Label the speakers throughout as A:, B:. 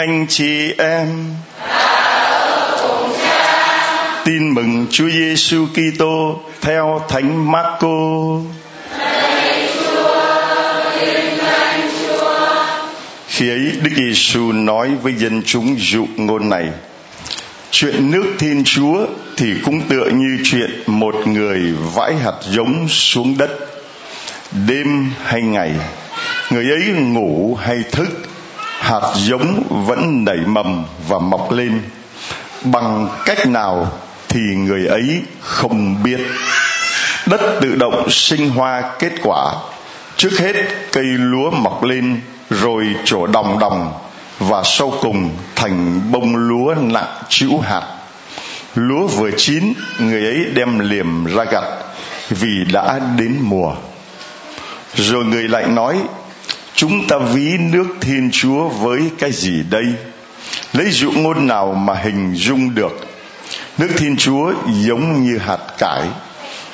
A: Anh chị em. Tin mừng Chúa Giêsu Kitô theo Thánh Marco. Khi ấy Đức Giêsu nói với dân chúng dụ ngôn này: Chuyện nước Thiên Chúa thì cũng tựa như chuyện một người vãi hạt giống xuống đất đêm hay ngày, người ấy ngủ hay thức hạt giống vẫn nảy mầm và mọc lên. Bằng cách nào thì người ấy không biết. Đất tự động sinh hoa kết quả. Trước hết, cây lúa mọc lên, rồi trổ đồng đồng và sau cùng thành bông lúa nặng chịu hạt. Lúa vừa chín, người ấy đem liềm ra gặt vì đã đến mùa. Rồi người lại nói chúng ta ví nước thiên chúa với cái gì đây? Lấy dụ ngôn nào mà hình dung được? Nước thiên chúa giống như hạt cải.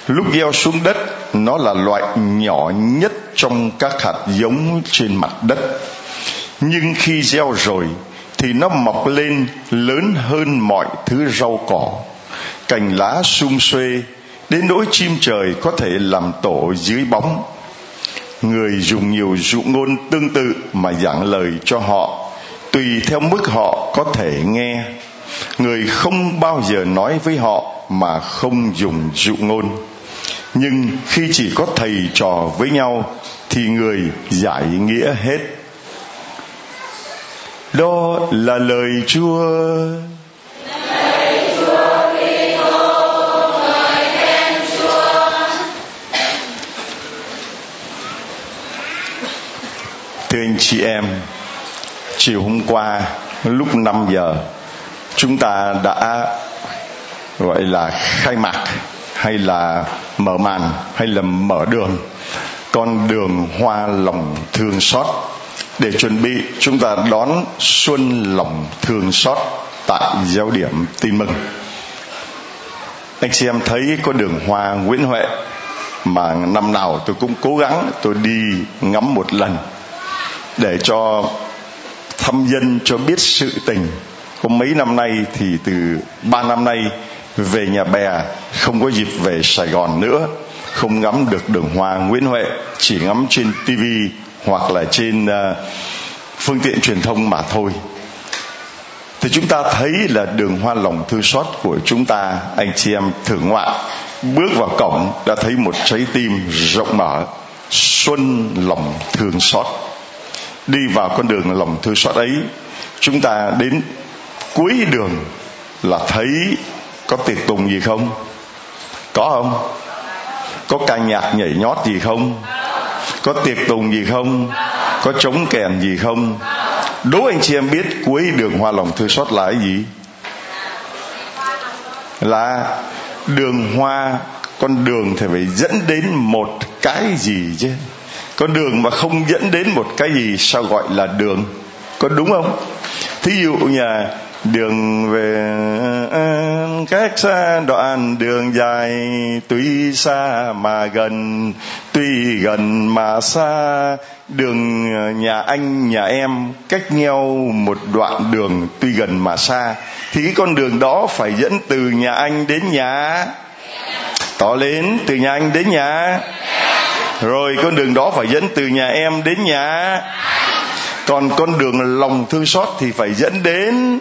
A: Lúc gieo xuống đất, nó là loại nhỏ nhất trong các hạt giống trên mặt đất. Nhưng khi gieo rồi, thì nó mọc lên lớn hơn mọi thứ rau cỏ. Cành lá sum xuê, đến nỗi chim trời có thể làm tổ dưới bóng người dùng nhiều dụ ngôn tương tự mà giảng lời cho họ, tùy theo mức họ có thể nghe. Người không bao giờ nói với họ mà không dùng dụ ngôn. Nhưng khi chỉ có thầy trò với nhau, thì người giải nghĩa hết. Đó là lời chúa. Thưa anh chị em, chiều hôm qua lúc 5 giờ chúng ta đã gọi là khai mạc hay là mở màn hay là mở đường con đường hoa lòng thương xót. Để chuẩn bị chúng ta đón xuân lòng thương xót tại giáo điểm tin mừng. Anh chị em thấy có đường hoa Nguyễn Huệ mà năm nào tôi cũng cố gắng tôi đi ngắm một lần để cho thăm dân cho biết sự tình. Có mấy năm nay thì từ ba năm nay về nhà bè không có dịp về Sài Gòn nữa. Không ngắm được đường hoa Nguyễn Huệ chỉ ngắm trên TV hoặc là trên uh, phương tiện truyền thông mà thôi. Thì chúng ta thấy là đường hoa lòng thương xót của chúng ta anh chị em thưởng ngoạn bước vào cổng đã thấy một trái tim rộng mở xuân lòng thương xót đi vào con đường lòng thương xót ấy, chúng ta đến cuối đường là thấy có tiệc tùng gì không? Có không? Có ca nhạc nhảy nhót gì không? Có tiệc tùng gì không? Có trống kèn gì không? Đố anh chị em biết cuối đường hoa lòng thương xót là cái gì? Là đường hoa, con đường thì phải dẫn đến một cái gì chứ? Con đường mà không dẫn đến một cái gì sao gọi là đường? Có đúng không? Thí dụ nhà đường về à, cách xa đoạn đường dài, tuy xa mà gần, tuy gần mà xa. Đường nhà anh, nhà em cách nhau một đoạn đường, tuy gần mà xa. Thì cái con đường đó phải dẫn từ nhà anh đến nhà. Tỏ lên, từ nhà anh đến nhà rồi con đường đó phải dẫn từ nhà em đến nhà còn con đường lòng thương xót thì phải dẫn đến.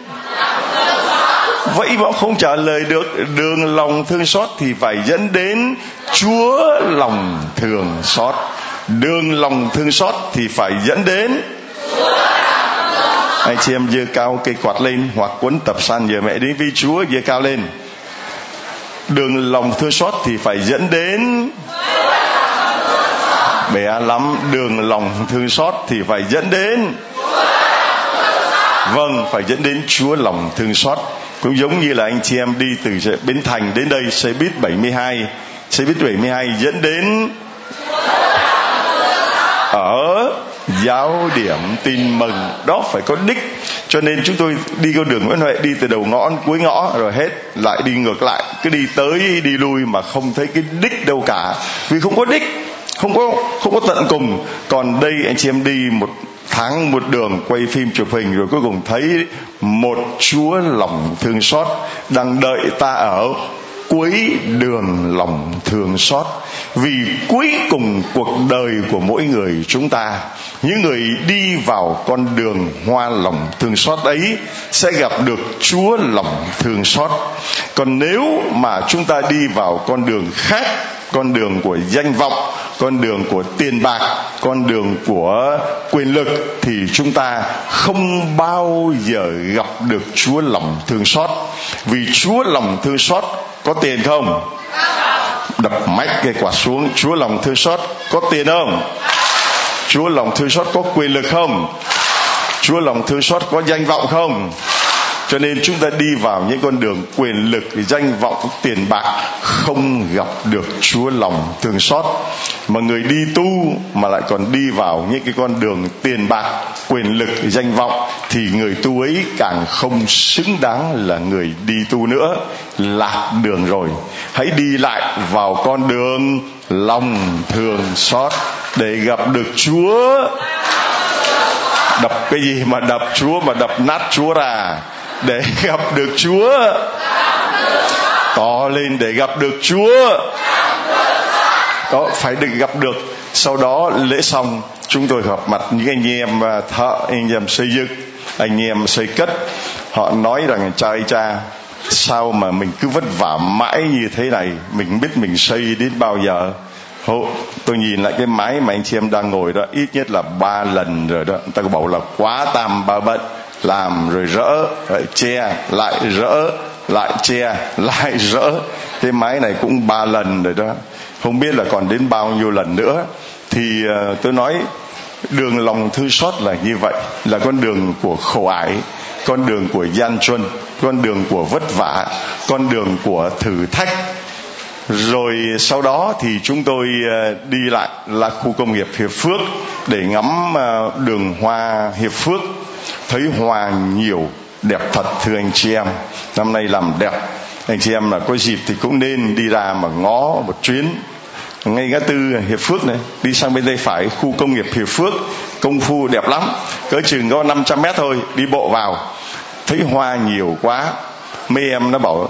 A: Vậy mà không trả lời được, đường lòng thương xót thì phải dẫn đến chúa lòng thương xót. Đường lòng thương xót thì phải dẫn đến anh chị em dơ cao cây quạt lên, hoặc cuốn tập san giờ mẹ đến với chúa, dơ cao lên. Đường lòng thương xót thì phải dẫn đến bé lắm, đường lòng thương xót thì phải dẫn đến. Vâng phải dẫn đến chúa lòng thương xót. Cũng giống như là anh chị em đi từ bến thành đến đây, xe buýt 72 xe buýt 72 dẫn đến ở giáo điểm tin mừng. Đó phải có đích. Cho nên chúng tôi đi con đường Nguyễn Huệ, đi từ đầu ngõ cuối ngõ, rồi hết, lại đi ngược lại. Cứ đi tới, đi lui mà không thấy cái đích đâu cả. Vì không có đích không có không có tận cùng. Còn đây anh chị em đi một tháng một đường, quay phim chụp hình rồi cuối cùng thấy một chúa lòng thương xót đang đợi ta ở cuối đường lòng thương xót. Vì cuối cùng cuộc đời của mỗi người chúng ta, những người đi vào con đường hoa lòng thương xót ấy sẽ gặp được chúa lòng thương xót. Còn nếu mà chúng ta đi vào con đường khác con đường của danh vọng, con đường của tiền bạc, con đường của quyền lực thì chúng ta không bao giờ gặp được chúa lòng thương xót. Vì chúa lòng thương xót có tiền không? Đập mách cái quả xuống, chúa lòng thương xót có tiền không? Chúa lòng thương xót có quyền lực không? Chúa lòng thương xót có danh vọng không? Cho nên chúng ta đi vào những con đường quyền lực, danh vọng, tiền bạc không gặp được chúa lòng thương xót. Mà người đi tu mà lại còn đi vào những cái con đường tiền bạc, quyền lực, danh vọng thì người tu ấy càng không xứng đáng là người đi tu nữa. Lạc đường rồi. Hãy đi lại vào con đường lòng thương xót để gặp được chúa. Đập cái gì mà đập chúa mà đập nát chúa ra? Để gặp được chúa. To lên để gặp được chúa. Đó phải được gặp được. Sau đó lễ xong chúng tôi gặp mặt những anh em à, thợ anh em xây dựng anh em xây cất. Họ nói rằng cha ơi cha sao mà mình cứ vất vả mãi như thế này? Mình biết mình xây đến bao giờ. Hộ, tôi nhìn lại cái máy mà anh chị em đang ngồi đó ít nhất là ba lần rồi đó. Người ta có bảo là quá tam ba bận làm rồi rỡ rồi che lại rỡ lại che lại rỡ. Cái máy này cũng ba lần rồi đó. Không biết là còn đến bao nhiêu lần nữa. Thì uh, tôi nói đường lòng thư xót là như vậy là con đường của khổ ải con đường của gian truân con đường của vất vả con đường của thử thách. Rồi sau đó thì chúng tôi ờ, đi lại là khu công nghiệp hiệp phước để ngắm ờ, đường hoa hiệp phước thấy hoa nhiều, đẹp thật, thưa anh chị em. Năm nay làm đẹp. Anh chị em là có dịp thì cũng nên đi ra mà ngó một chuyến. Ngay ngã tư hiệp phước này, đi sang bên tay phải khu công nghiệp hiệp phước, công phu đẹp lắm. Cỡ chừng có 500 mét thôi, đi bộ vào. Thấy hoa nhiều quá. Mấy em nó bảo,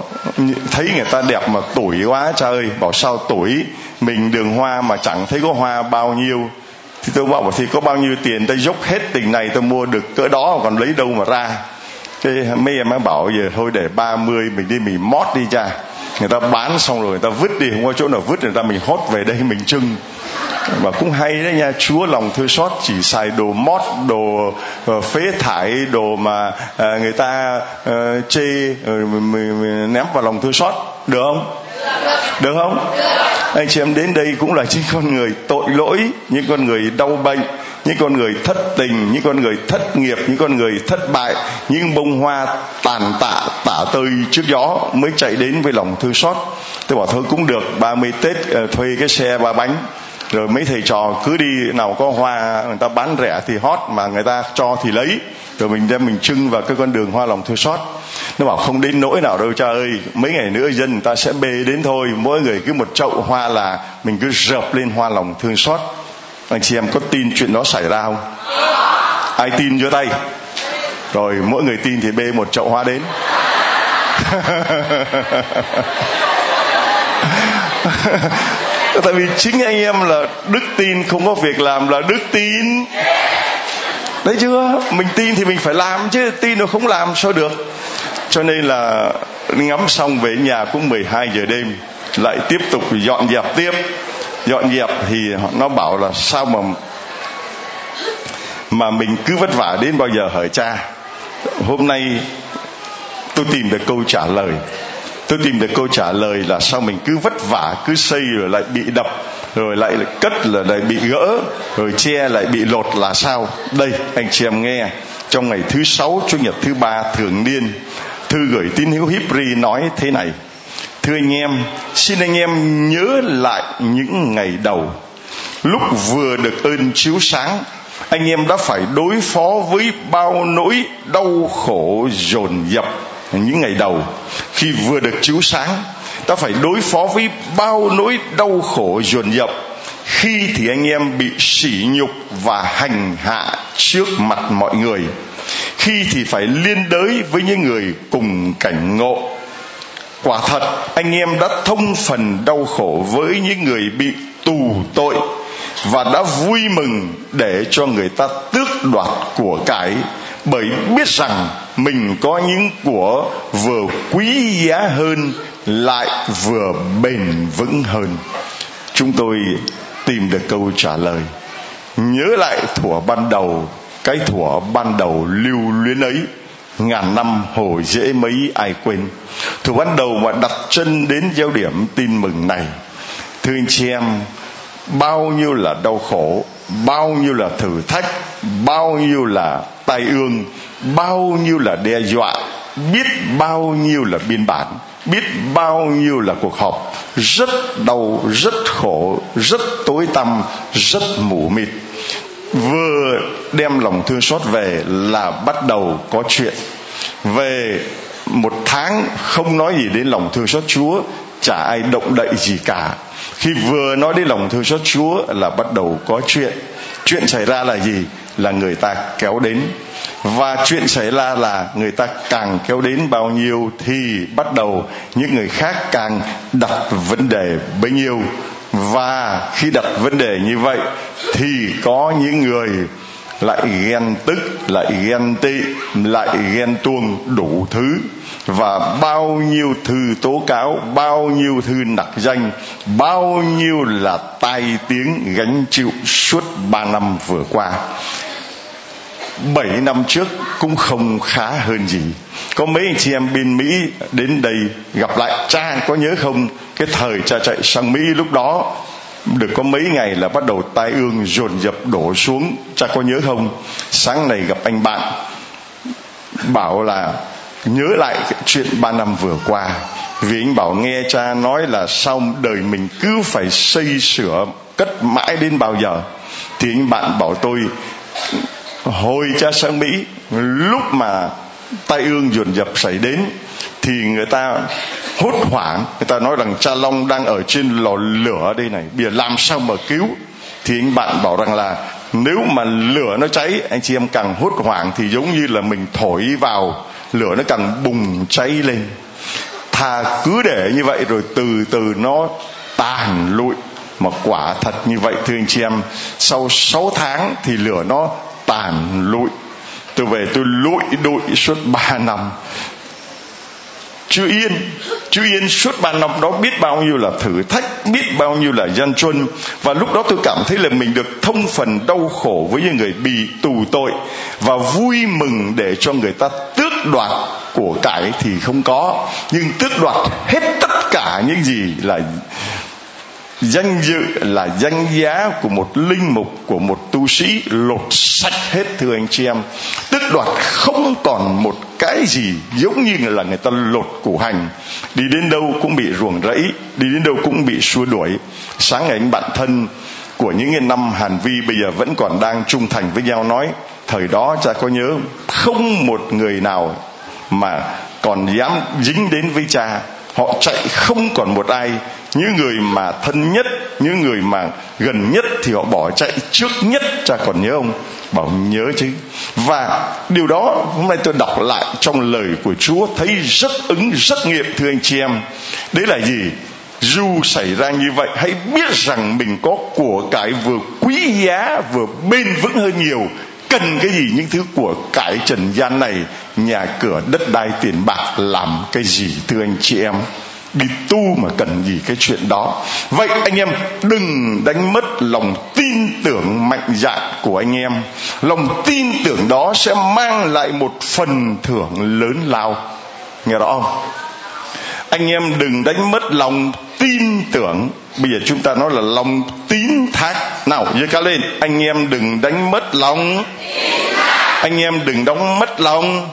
A: thấy người ta đẹp mà tuổi quá trời ơi, bảo sao tuổi? Mình đường hoa mà chẳng thấy có hoa bao nhiêu thì tôi bảo thì có bao nhiêu tiền tôi dốc hết tiền này tôi mua được cỡ đó, còn lấy đâu mà ra? Cái mấy em mới bảo, giờ thôi để 30 mình đi, mình mót đi cha. Người ta bán xong rồi, người ta vứt đi, không có chỗ nào vứt, người ta mình hốt về đây, mình trưng. Và cũng hay đấy nha, chúa lòng thương xót, chỉ xài đồ mót, đồ ờ, phế thải, đồ mà ờ, người ta ờ, chê ném vào lòng thương xót. Được không? Được không? Anh chị em đến đây cũng là những con người tội lỗi, những con người đau bệnh, những con người thất tình, những con người thất nghiệp, những con người thất bại, những bông hoa tàn tạ tả tơi trước gió mới chạy đến với lòng thương xót. Tôi bảo thôi cũng được 30 tết ờ, thuê cái xe ba bánh rồi mấy thầy trò cứ đi, nào có hoa người ta bán rẻ thì hot mà người ta cho thì lấy. Rồi mình đem mình trưng vào cái con đường hoa lòng thương xót. Nó bảo không đến nỗi nào đâu cha ơi, mấy ngày nữa dân người ta sẽ bê đến thôi. Mỗi người cứ một chậu hoa là mình cứ rợp lên hoa lòng thương xót. Anh chị em có tin chuyện đó xảy ra không? Ai tin giơ tay? Rồi mỗi người tin thì bê một chậu hoa đến. tại vì chính anh em là đức tin, không có việc làm là đức tin. Đấy chưa mình tin thì mình phải làm chứ, tin nó không làm sao được. Cho nên là ngắm xong về nhà cũng 12 giờ đêm, lại tiếp tục dọn dẹp tiếp. Dọn dẹp thì nó bảo là sao mà mà mình cứ vất vả đến bao giờ hở cha? Hôm nay tôi tìm được câu trả lời tôi tìm được câu trả lời là sao mình cứ vất vả, cứ xây rồi lại bị đập, rồi lại cất là lại bị gỡ, rồi che lại bị lột là sao? Đây, anh chị em nghe. Trong ngày thứ sáu, chủ nhật thứ ba, thường niên, thư gửi tín hữu Hipri nói thế này. Thưa anh em, xin anh em nhớ lại những ngày đầu. Lúc vừa được ơn chiếu sáng, anh em đã phải đối phó với bao nỗi đau khổ dồn dập những ngày đầu, khi vừa được chiếu sáng, ta phải đối phó với bao nỗi đau khổ dồn dập. Khi thì anh em bị sỉ nhục và hành hạ trước mặt mọi người. Khi thì phải liên đới với những người cùng cảnh ngộ. Quả thật, anh em đã thông phần đau khổ với những người bị tù tội và đã vui mừng để cho người ta tước đoạt của cải bởi biết rằng mình có những của vừa quý giá hơn lại vừa bền vững hơn. Chúng tôi tìm được câu trả lời. Nhớ lại thuở ban đầu, cái thuở ban đầu lưu luyến ấy, ngàn năm hồi dễ mấy ai quên. Thuở ban đầu mà đặt chân đến giao điểm tin mừng này. Thưa anh chị em, bao nhiêu là đau khổ, bao nhiêu là thử thách, bao nhiêu là tai ương bao nhiêu là đe dọa, biết bao nhiêu là biên bản, biết bao nhiêu là cuộc họp, rất đau, rất khổ, rất tối tăm, rất mù mịt. Vừa đem lòng thương xót về là bắt đầu có chuyện. Về một tháng không nói gì đến lòng thương xót chúa, chả ai động đậy gì cả. Khi vừa nói đến lòng thương xót chúa là bắt đầu có chuyện. Chuyện xảy ra là gì? Là người ta kéo đến. Và chuyện xảy ra là người ta càng kéo đến bao nhiêu thì bắt đầu những người khác càng đặt vấn đề bấy nhiêu. Và khi đặt vấn đề như vậy thì có những người lại ghen tức, lại ghen tị, lại ghen tuông đủ thứ. Và bao nhiêu thư tố cáo, bao nhiêu thư nặc danh, bao nhiêu là tai tiếng gánh chịu suốt ba năm vừa qua bảy năm trước cũng không khá hơn gì. Có mấy anh chị em bên mỹ đến đây gặp lại. Cha, có nhớ không? Cái thời cha chạy sang mỹ lúc đó, được có mấy ngày là bắt đầu tai ương dồn dập đổ xuống. Cha có nhớ không? Sáng nay gặp anh bạn, bảo là nhớ lại chuyện ba năm vừa qua. Vì anh bảo nghe cha nói là sau đời mình cứ phải xây sửa, cất mãi đến bao giờ. Thì anh bạn bảo tôi hồi cha sang mỹ, lúc mà tai ương dồn dập xảy đến, thì người ta hốt hoảng. Người ta nói rằng cha long đang ở trên lò lửa đây này. Bây giờ làm sao mà cứu? Thì anh bạn bảo rằng là nếu mà lửa nó cháy, anh chị em càng hốt hoảng thì giống như là mình thổi vào, lửa nó càng bùng cháy lên. Thà cứ để như vậy rồi từ từ nó tàn lụi. Mà quả thật như vậy, thưa anh chị em, sau 6 tháng thì lửa nó tàn lụi. Tôi về tôi lụi đụi suốt ba năm. Chưa yên chưa yên suốt ba năm đó biết bao nhiêu là thử thách, biết bao nhiêu là gian truân. Và lúc đó tôi cảm thấy là mình được thông phần đau khổ với những người bị tù tội và vui mừng để cho người ta tước đoạt của cải thì không có. Nhưng tước đoạt hết tất cả những gì là danh dự là danh giá của một linh mục, của một tu sĩ lột sạch hết, thưa anh chị em. Tức đoạt không còn một cái gì giống như là người ta lột củ hành. Đi đến đâu cũng bị ruồng rẫy, đi đến đâu cũng bị xua đuổi. Sáng ngày anh bạn thân của những năm hàn vi bây giờ vẫn còn đang trung thành với nhau nói, thời đó cha có nhớ, không một người nào mà còn dám dính đến với cha. Họ chạy không còn một ai những người mà thân nhất, những người mà gần nhất thì họ bỏ chạy trước nhất cha còn nhớ không bảo nhớ chứ. Và điều đó hôm nay tôi đọc lại trong lời của chúa, thấy rất ứng, rất nghiệm, thưa anh chị em. Đấy là gì? Dù xảy ra như vậy, hãy biết rằng mình có của cải vừa quý giá, vừa bền vững hơn nhiều. Cần cái gì? Những thứ của cải trần gian này, nhà cửa đất đai tiền bạc, làm cái gì, thưa anh chị em? Đi tu mà cần gì cái chuyện đó. Vậy anh em đừng đánh mất lòng tin tưởng mạnh dạn của anh em. Lòng tin tưởng đó sẽ mang lại một phần thưởng lớn lao. Nghe rõ không? Anh em đừng đánh mất lòng tin tưởng. Bây giờ chúng ta nói là lòng tín thác. Nào, giơ cá lên. Anh em đừng đánh mất lòng. Anh em đừng đóng mất lòng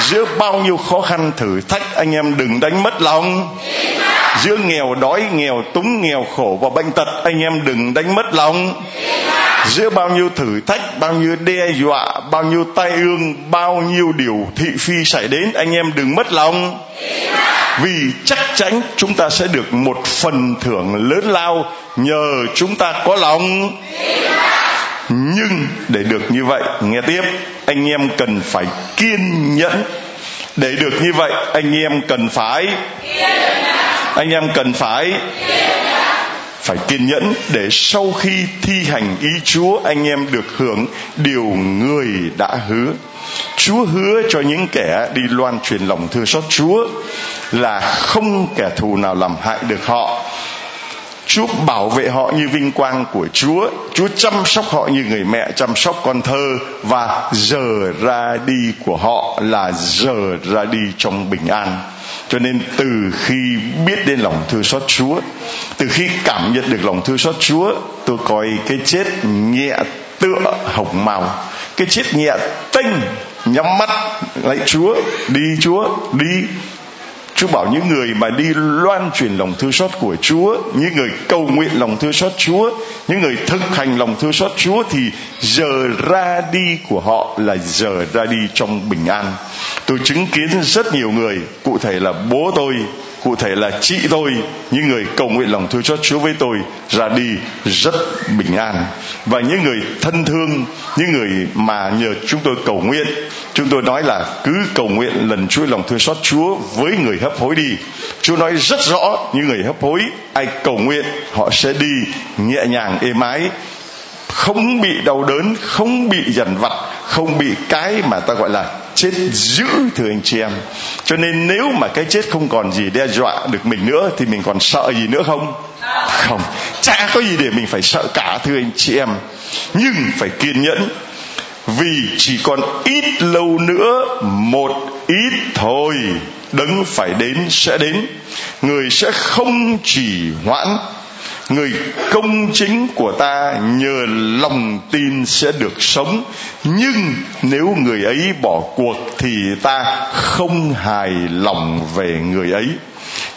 A: giữa bao nhiêu khó khăn thử thách, anh em đừng đánh mất lòng. Giữa nghèo đói, nghèo túng, nghèo khổ và bệnh tật, anh em đừng đánh mất lòng. Giữa bao nhiêu thử thách, bao nhiêu đe dọa, bao nhiêu tai ương, bao nhiêu điều thị phi xảy đến, anh em đừng mất lòng. Vì chắc chắn chúng ta sẽ được một phần thưởng lớn lao, nhờ chúng ta có lòng nhưng để được như vậy, nghe tiếp, anh em cần phải kiên nhẫn để được như vậy, anh em cần phải anh em cần phải phải kiên nhẫn để sau khi thi hành ý Chúa, anh em được hưởng điều người đã hứa. Chúa hứa cho những kẻ đi loan truyền lòng thương xót Chúa là không kẻ thù nào làm hại được họ Chúa bảo vệ họ như vinh quang của Chúa. Chúa chăm sóc họ như người mẹ chăm sóc con thơ. Và giờ ra đi của họ là giờ ra đi trong bình an. Cho nên từ khi biết đến lòng thương xót Chúa, Từ khi cảm nhận được lòng thương xót Chúa, Tôi coi cái chết nhẹ tựa hồng màu. Cái chết nhẹ tinh Nhắm mắt lại Chúa, Đi Chúa, Đi. Chúa bảo những người mà đi loan truyền lòng thương xót của Chúa, những người cầu nguyện lòng thương xót Chúa, những người thực hành lòng thương xót Chúa thì giờ ra đi của họ là giờ ra đi trong bình an. Tôi chứng kiến rất nhiều người, cụ thể là bố tôi, cụ thể là chị tôi, những người cầu nguyện lòng thương cho Chúa với tôi ra đi rất bình an. Và những người thân thương, những người mà nhờ chúng tôi cầu nguyện, chúng tôi nói là cứ cầu nguyện lần chuỗi lòng thương xót Chúa với người hấp hối đi. Chúa nói rất rõ, những người hấp hối, ai cầu nguyện, họ sẽ đi nhẹ nhàng, êm ái, không bị đau đớn, không bị dằn vặt, không bị cái mà ta gọi là chết dữ thưa anh chị em. Cho nên nếu mà cái chết không còn gì đe dọa được mình nữa, thì mình còn sợ gì nữa không? Không. Chả có gì để mình phải sợ cả, thưa anh chị em. Nhưng phải kiên nhẫn, vì chỉ còn ít lâu nữa, một ít thôi, đấng phải đến sẽ đến. Người sẽ không chỉ hoãn người công chính của ta nhờ lòng tin sẽ được sống. Nhưng nếu người ấy bỏ cuộc thì ta không hài lòng về người ấy.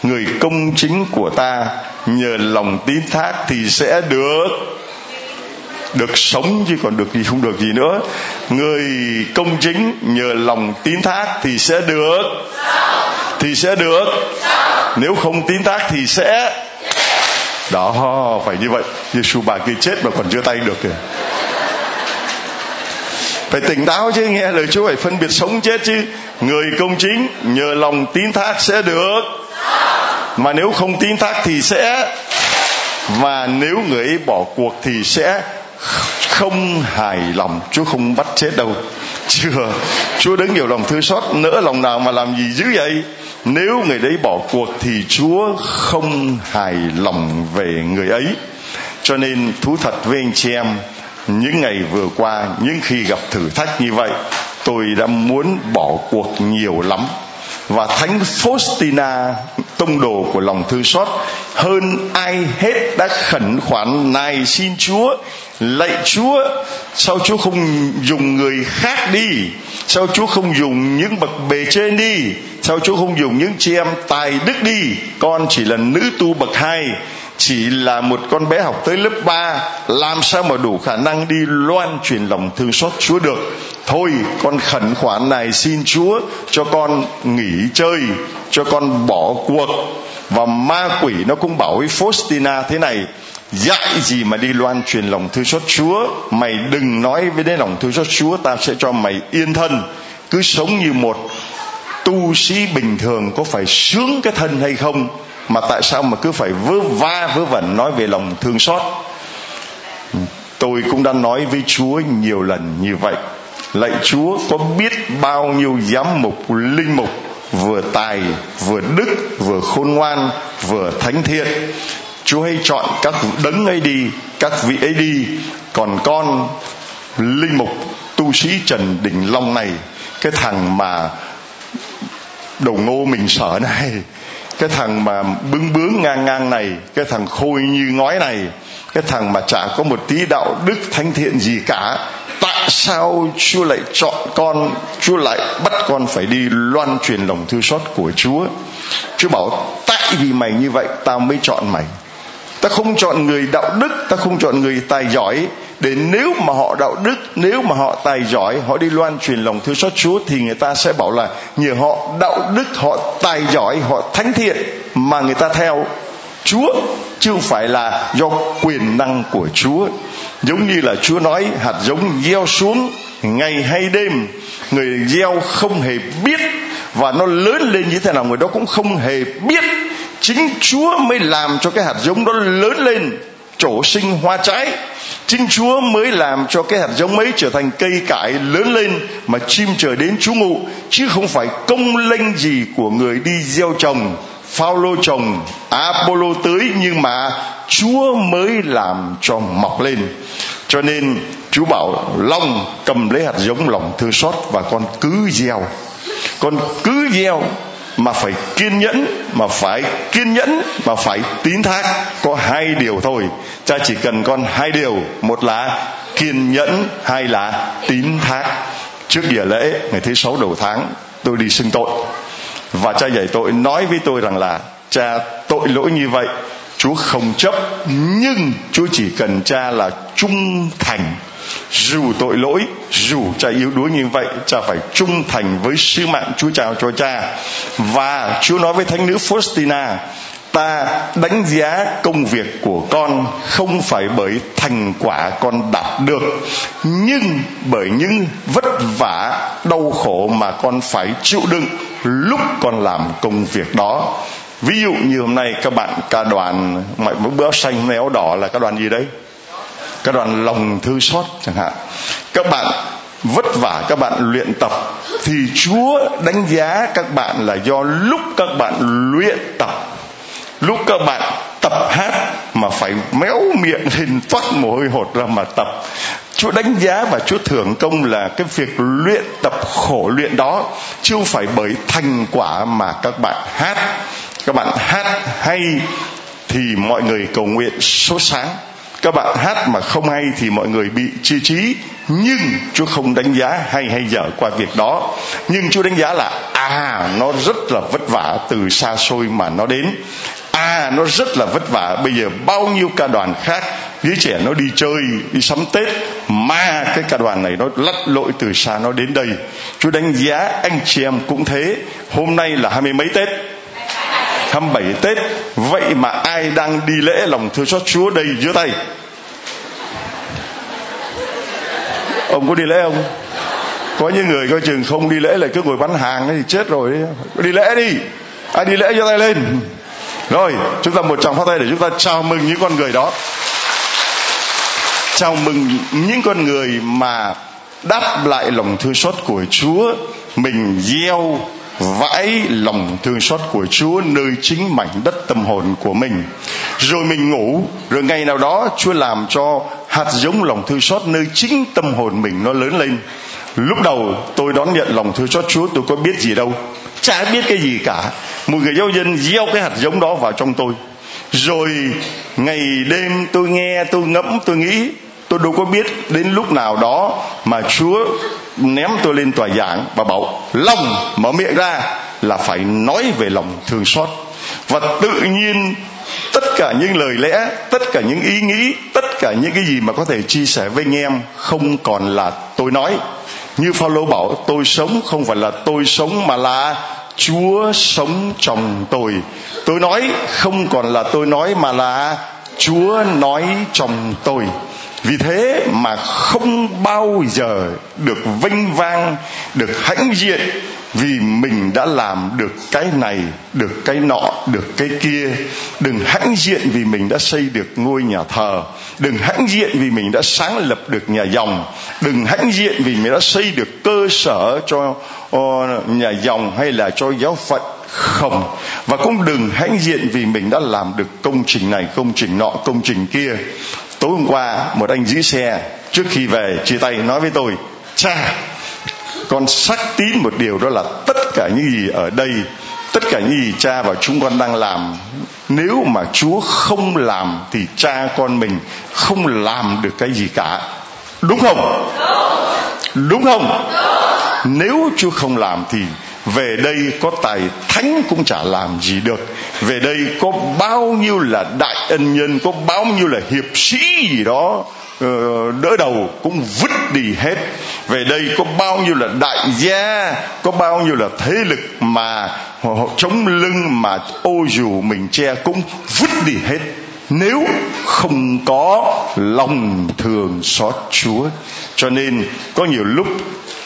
A: Người công chính của ta nhờ lòng tín thác thì sẽ được được sống chứ còn được gì, không được gì nữa. Người công chính nhờ lòng tín thác thì sẽ được, thì sẽ được. Nếu không tín thác thì sẽ đó, phải như vậy. Giêsu bà kia chết mà còn chưa tay được kìa. Phải tỉnh táo chứ, nghe lời Chúa phải phân biệt sống chết chứ. Người công chính, nhờ lòng tín thác sẽ được. Mà nếu không tín thác thì sẽ. Và nếu người ấy bỏ cuộc thì sẽ không hài lòng. Chúa không bắt chết đâu. Chưa. Chúa đứng nhiều lòng thương xót, nỡ lòng nào mà làm gì dữ vậy? Nếu người đấy bỏ cuộc thì chúa không hài lòng về người ấy. Cho nên thú thật với anh chị em, những ngày vừa qua, những khi gặp thử thách như vậy, tôi đã muốn bỏ cuộc nhiều lắm. Và thánh Faustina, tông đồ của lòng thương xót, hơn ai hết đã khẩn khoản nài xin Chúa, lạy Chúa, sao Chúa không dùng người khác đi? Sao Chúa không dùng những bậc bề trên đi? Sao Chúa không dùng những chị em tài đức đi? Con chỉ là nữ tu bậc hai, chỉ là một con bé học tới lớp 3 làm sao mà đủ khả năng đi loan truyền lòng thương xót Chúa được? Thôi, con khẩn khoản này xin Chúa cho con nghỉ chơi, cho con bỏ cuộc. Và ma quỷ nó cũng bảo với Faustina thế này dạy gì mà đi loan truyền lòng thương xót Chúa, mày đừng nói với đến lòng thương xót Chúa, ta sẽ cho mày yên thân. Cứ sống như một tu sĩ bình thường, có phải sướng cái thân hay không? Mà tại sao mà cứ phải vớ va, vớ vẩn nói về lòng thương xót? Tôi cũng đã nói với chúa nhiều lần như vậy. Lạy chúa, có biết bao nhiêu giám mục, linh mục vừa tài, vừa đức, vừa khôn ngoan, vừa thánh thiện? Chúa hãy chọn các đấng ấy đi, các vị ấy đi. Còn con linh mục tu sĩ trần đình long này, cái thằng mà đầu ngô mình sợ này, cái thằng mà bướng bướng ngang ngang này, cái thằng khôi như ngói này, cái thằng mà chả có một tí đạo đức thánh thiện gì cả. Tại sao chúa lại chọn con, chúa lại bắt con phải đi loan truyền lòng thương xót của chúa? Chúa bảo, tại vì mày như vậy, tao mới chọn mày ta không chọn người đạo đức, ta không chọn người tài giỏi. Để nếu mà họ đạo đức, nếu mà họ tài giỏi, họ đi loan truyền lòng thương xót chúa, thì người ta sẽ bảo là nhờ họ đạo đức, họ tài giỏi, họ thánh thiện mà người ta theo. Chúa chứ không phải là do quyền năng của chúa. Giống như là chúa nói, hạt giống gieo xuống ngày hay đêm, người gieo không hề biết và nó lớn lên như thế nào, người đó cũng không hề biết chính chúa mới làm cho cái hạt giống đó lớn lên trổ sinh hoa trái. Chính chúa mới làm cho cái hạt giống ấy trở thành cây cải lớn lên mà chim trời đến trú ngụ, chứ không phải công lênh gì của người đi gieo trồng, Phaolô trồng, Apollo tưới nhưng mà Chúa mới làm cho mọc lên. Cho nên Chúa bảo Long cầm lấy hạt giống lòng thương xót và con cứ gieo. Con cứ gieo mà phải kiên nhẫn, mà phải kiên nhẫn, mà phải tín thác. Có hai điều thôi. Cha chỉ cần con hai điều. Một là kiên nhẫn, hai là tín thác. Trước địa lễ, ngày thứ sáu đầu tháng, tôi đi xưng tội. Và cha dạy tội, nói với tôi rằng là, cha, tội lỗi như vậy, chúa không chấp, nhưng chúa chỉ cần cha là trung thành dù tội lỗi dù cha yếu đuối như vậy, cha phải trung thành với sứ mạng chúa trao cho cha. Và chúa nói với thánh nữ faustina, ta đánh giá công việc của con không phải bởi thành quả con đạt được, nhưng bởi những vất vả, đau khổ mà con phải chịu đựng lúc con làm công việc đó. Ví dụ như hôm nay các bạn ca đoàn, mọi bữa xanh méo đỏ là các đoàn gì đấy? Các đoàn lòng thư xót chẳng hạn. Các bạn vất vả, các bạn luyện tập thì chúa đánh giá các bạn là do lúc các bạn luyện tập, lúc các bạn tập hát mà phải méo miệng lên toát mồ hôi hột ra mà tập. Chúa đánh giá và Chúa thưởng công là cái việc luyện tập khổ luyện đó, chứ không phải bởi thành quả mà các bạn hát. Các bạn hát hay thì mọi người cầu nguyện số sáng các bạn hát mà không hay thì mọi người bị chia trí nhưng chúa không đánh giá hay hay dở qua việc đó. Nhưng chúa đánh giá là à nó rất là vất vả từ xa xôi mà nó đến. À nó rất là vất vả. Bây giờ bao nhiêu ca đoàn khác đứa trẻ nó đi chơi, đi sắm tết, mà cái ca đoàn này nó lắt lội từ xa nó đến đây. Chúa đánh giá anh chị em cũng thế. Hôm nay là hai mươi mấy tết. 27 Tết, Vậy mà ai đang đi lễ lòng thương xót Chúa đây giữa tay? Ông có đi lễ không? Có những người coi chừng không đi lễ là cứ ngồi bán hàng thì chết rồi. Đi lễ đi. Ai đi lễ giơ tay lên. Rồi, chúng ta một tràng phát tay để chúng ta chào mừng những con người đó. Chào mừng những con người mà đáp lại lòng thương xót của Chúa. Mình gieo vãi lòng thương xót của Chúa nơi chính mảnh đất tâm hồn của mình. Rồi mình ngủ, rồi ngày nào đó Chúa làm cho hạt giống lòng thương xót nơi chính tâm hồn mình nó lớn lên. Lúc đầu tôi đón nhận lòng thương xót Chúa tôi có biết gì đâu, chả biết cái gì cả. Một người giáo dân gieo cái hạt giống đó vào trong tôi. Rồi ngày đêm tôi nghe, tôi ngẫm, tôi nghĩ tôi đâu có biết đến lúc nào đó mà Chúa ném tôi lên tòa giảng và bảo, lòng mở miệng ra là phải nói về lòng thương xót. Và tự nhiên, tất cả những lời lẽ, tất cả những ý nghĩ, tất cả những cái gì mà có thể chia sẻ với anh em không còn là tôi nói. Như Phaolô bảo, tôi sống không phải là tôi sống mà là Chúa sống trong tôi. Tôi nói không còn là tôi nói mà là Chúa nói trong tôi vì thế mà không bao giờ được vinh vang, được hãnh diện vì mình đã làm được cái này, được cái nọ, được cái kia. Đừng hãnh diện vì mình đã xây được ngôi nhà thờ. Đừng hãnh diện vì mình đã sáng lập được nhà dòng. Đừng hãnh diện vì mình đã xây được cơ sở cho ờ, nhà dòng hay là cho giáo phận. Không. Và cũng đừng hãnh diện vì mình đã làm được công trình này, công trình nọ, công trình kia tối hôm qua một anh giữ xe trước khi về chia tay nói với tôi cha con xác tín một điều đó là tất cả những gì ở đây tất cả những gì cha và chúng con đang làm nếu mà chúa không làm thì cha con mình không làm được cái gì cả. Đúng không? Đúng. Không? Nếu chúa không làm thì về đây có tài thánh cũng chả làm gì được. Về đây có bao nhiêu là đại ân nhân, có bao nhiêu là hiệp sĩ gì đó ờ, đỡ đầu cũng vứt đi hết. Về đây có bao nhiêu là đại gia, có bao nhiêu là thế lực mà họ chống lưng mà ô dù mình che cũng vứt đi hết. Nếu không có lòng thường xót chúa. Cho nên có nhiều lúc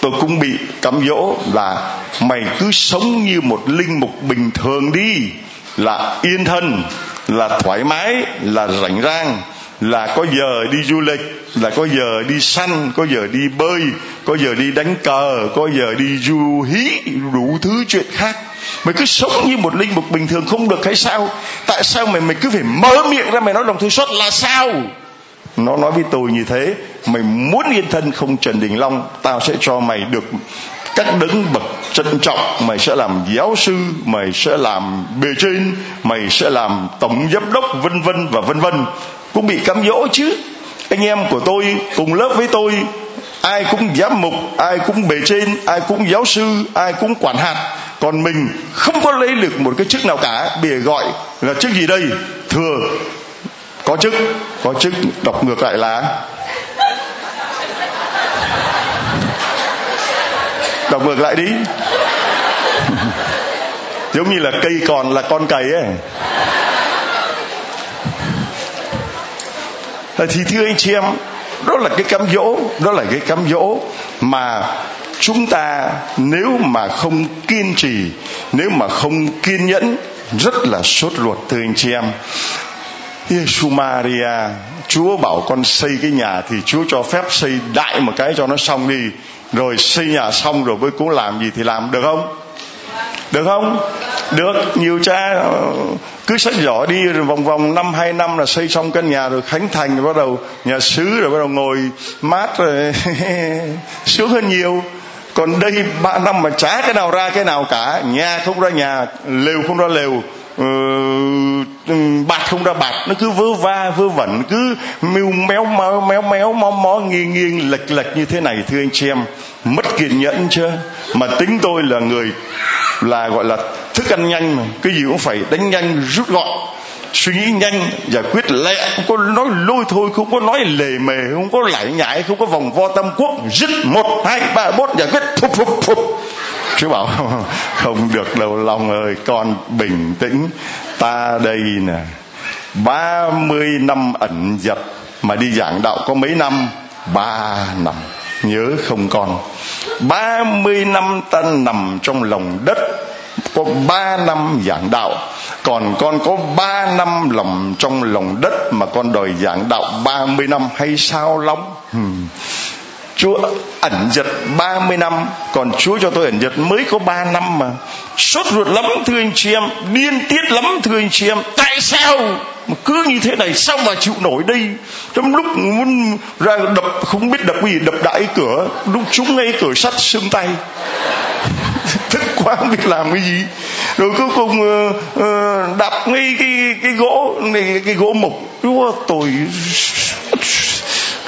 A: tôi cũng bị cám dỗ là mày cứ sống như một linh mục bình thường đi, là yên thân, là thoải mái, là rảnh rang, là có giờ đi du lịch, là có giờ đi săn, có giờ đi bơi, có giờ đi đánh cờ, có giờ đi du hí, đủ thứ chuyện khác. Mày cứ sống như một linh mục bình thường không được hay sao? Tại sao mày mày cứ phải mở miệng ra mày nói lòng thương xót là sao? Nó nói với tôi như thế, mày muốn yên thân không, trần đình long, tao sẽ cho mày được các đấng bậc trân trọng. Mày sẽ làm giáo sư, mày sẽ làm bề trên, mày sẽ làm tổng giám đốc, vân vân và vân vân. Cũng bị cám dỗ chứ. Anh em của tôi cùng lớp với tôi, ai cũng giám mục, ai cũng bề trên, ai cũng giáo sư, ai cũng quản hạt. Còn mình không có lấy được một cái chức nào cả. Bìa gọi là chức gì đây? Thừa có chức có chức đọc ngược lại là đọc ngược lại đi. Giống như là cây còn là con cày ấy. Thì thưa anh chị em, đó là cái cám dỗ, đó là cái cám dỗ mà chúng ta nếu mà không kiên trì, nếu mà không kiên nhẫn, rất là sốt ruột thưa anh chị em. Giêsu Maria, Chúa bảo con xây cái nhà thì Chúa cho phép xây đại một cái cho nó xong đi. Rồi xây nhà xong rồi mới cố làm gì thì làm, được không? Được không? Được. Nhiều cha ờ, cứ sách giỏ đi rồi vòng vòng năm, hai năm là xây xong căn nhà rồi khánh thành rồi bắt đầu nhà xứ rồi bắt đầu ngồi mát rồi sướng hơn nhiều. Còn đây ba năm mà chả cái nào ra cái nào cả. Nhà không ra nhà, lều không ra lều uh, bạt không ra bạt nó cứ vớ va vớ vẩn cứ mêu méo méo méo méo mó mó nghiêng nghiêng lệch lệch như thế này thưa anh chị em. Mất kiên nhẫn chưa mà tính tôi là người là gọi là thức ăn nhanh mà. Cái gì cũng phải đánh nhanh rút gọn suy nghĩ nhanh, giải quyết lẹ, không có nói lôi thôi, không có nói lề mề, không có lải nhải, không có vòng vo tâm quốc, dứt một, hai, ba, bốn, giải quyết phục phục phục chú bảo, không được đâu lòng ơi, con bình tĩnh. Ta đây nè, ba mươi năm ẩn dật, mà đi giảng đạo có mấy năm? Ba năm. Nhớ không con? Ba mươi năm ta nằm trong lòng đất có ba năm giảng đạo, còn con có ba năm lòng trong lòng đất mà con đòi giảng đạo ba mươi năm hay sao lắm hmm. Chúa ẩn giật 30 năm Còn Chúa cho tôi ẩn giật mới có 3 năm mà. Sốt ruột lắm thưa anh chị em Điên tiết lắm thưa anh chị em. Tại sao mà cứ như thế này Sao mà chịu nổi đây? Trong lúc muốn ra đập Không biết đập gì đập đại cửa Lúc chúng ngay cửa sắt xương tay. Thức quá không biết làm cái gì. Rồi cuối cùng ờ, ờ, uh, uh, đập ngay cái, cái gỗ này, Cái gỗ mục Chúa tôi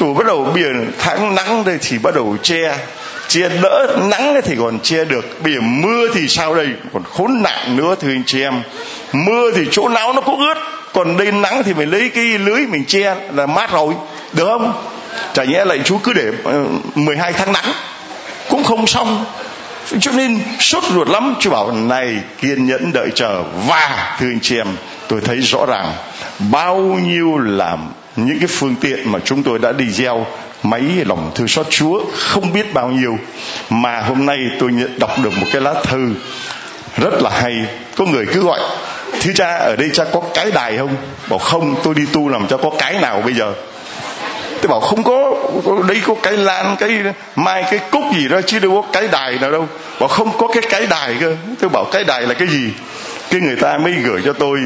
A: đủ bắt đầu biển tháng nắng đây thì bắt đầu che. Che đỡ nắng thì còn che được. Biển mưa thì sao đây? Còn khốn nạn nữa, thưa anh chị em. Mưa thì chỗ nào nó cũng ướt. Còn đây nắng thì mình lấy cái lưới mình che là mát rồi. Được không? Chả nhẽ lại chú cứ để ờ, 12 tháng nắng. Cũng không xong. Cho nên sốt ruột lắm. Chú bảo, này, kiên nhẫn đợi chờ. Và, thưa anh chị em, tôi thấy rõ ràng, bao nhiêu làm những cái phương tiện mà chúng tôi đã đi gieo máy lòng thư xót Chúa không biết bao nhiêu. Mà hôm nay tôi nhận đọc được một cái lá thư rất là hay. Có người cứ gọi, thưa cha, ở đây cha có cái đài không? Bảo, không, tôi đi tu làm cho có cái nào bây giờ? Tôi bảo, không có, đây có cái lan, cái mai, cái cúc gì đó chứ đâu có cái đài nào đâu. Bảo, không có cái cái đài cơ. Tôi bảo, cái đài là cái gì? Cái người ta mới gửi cho tôi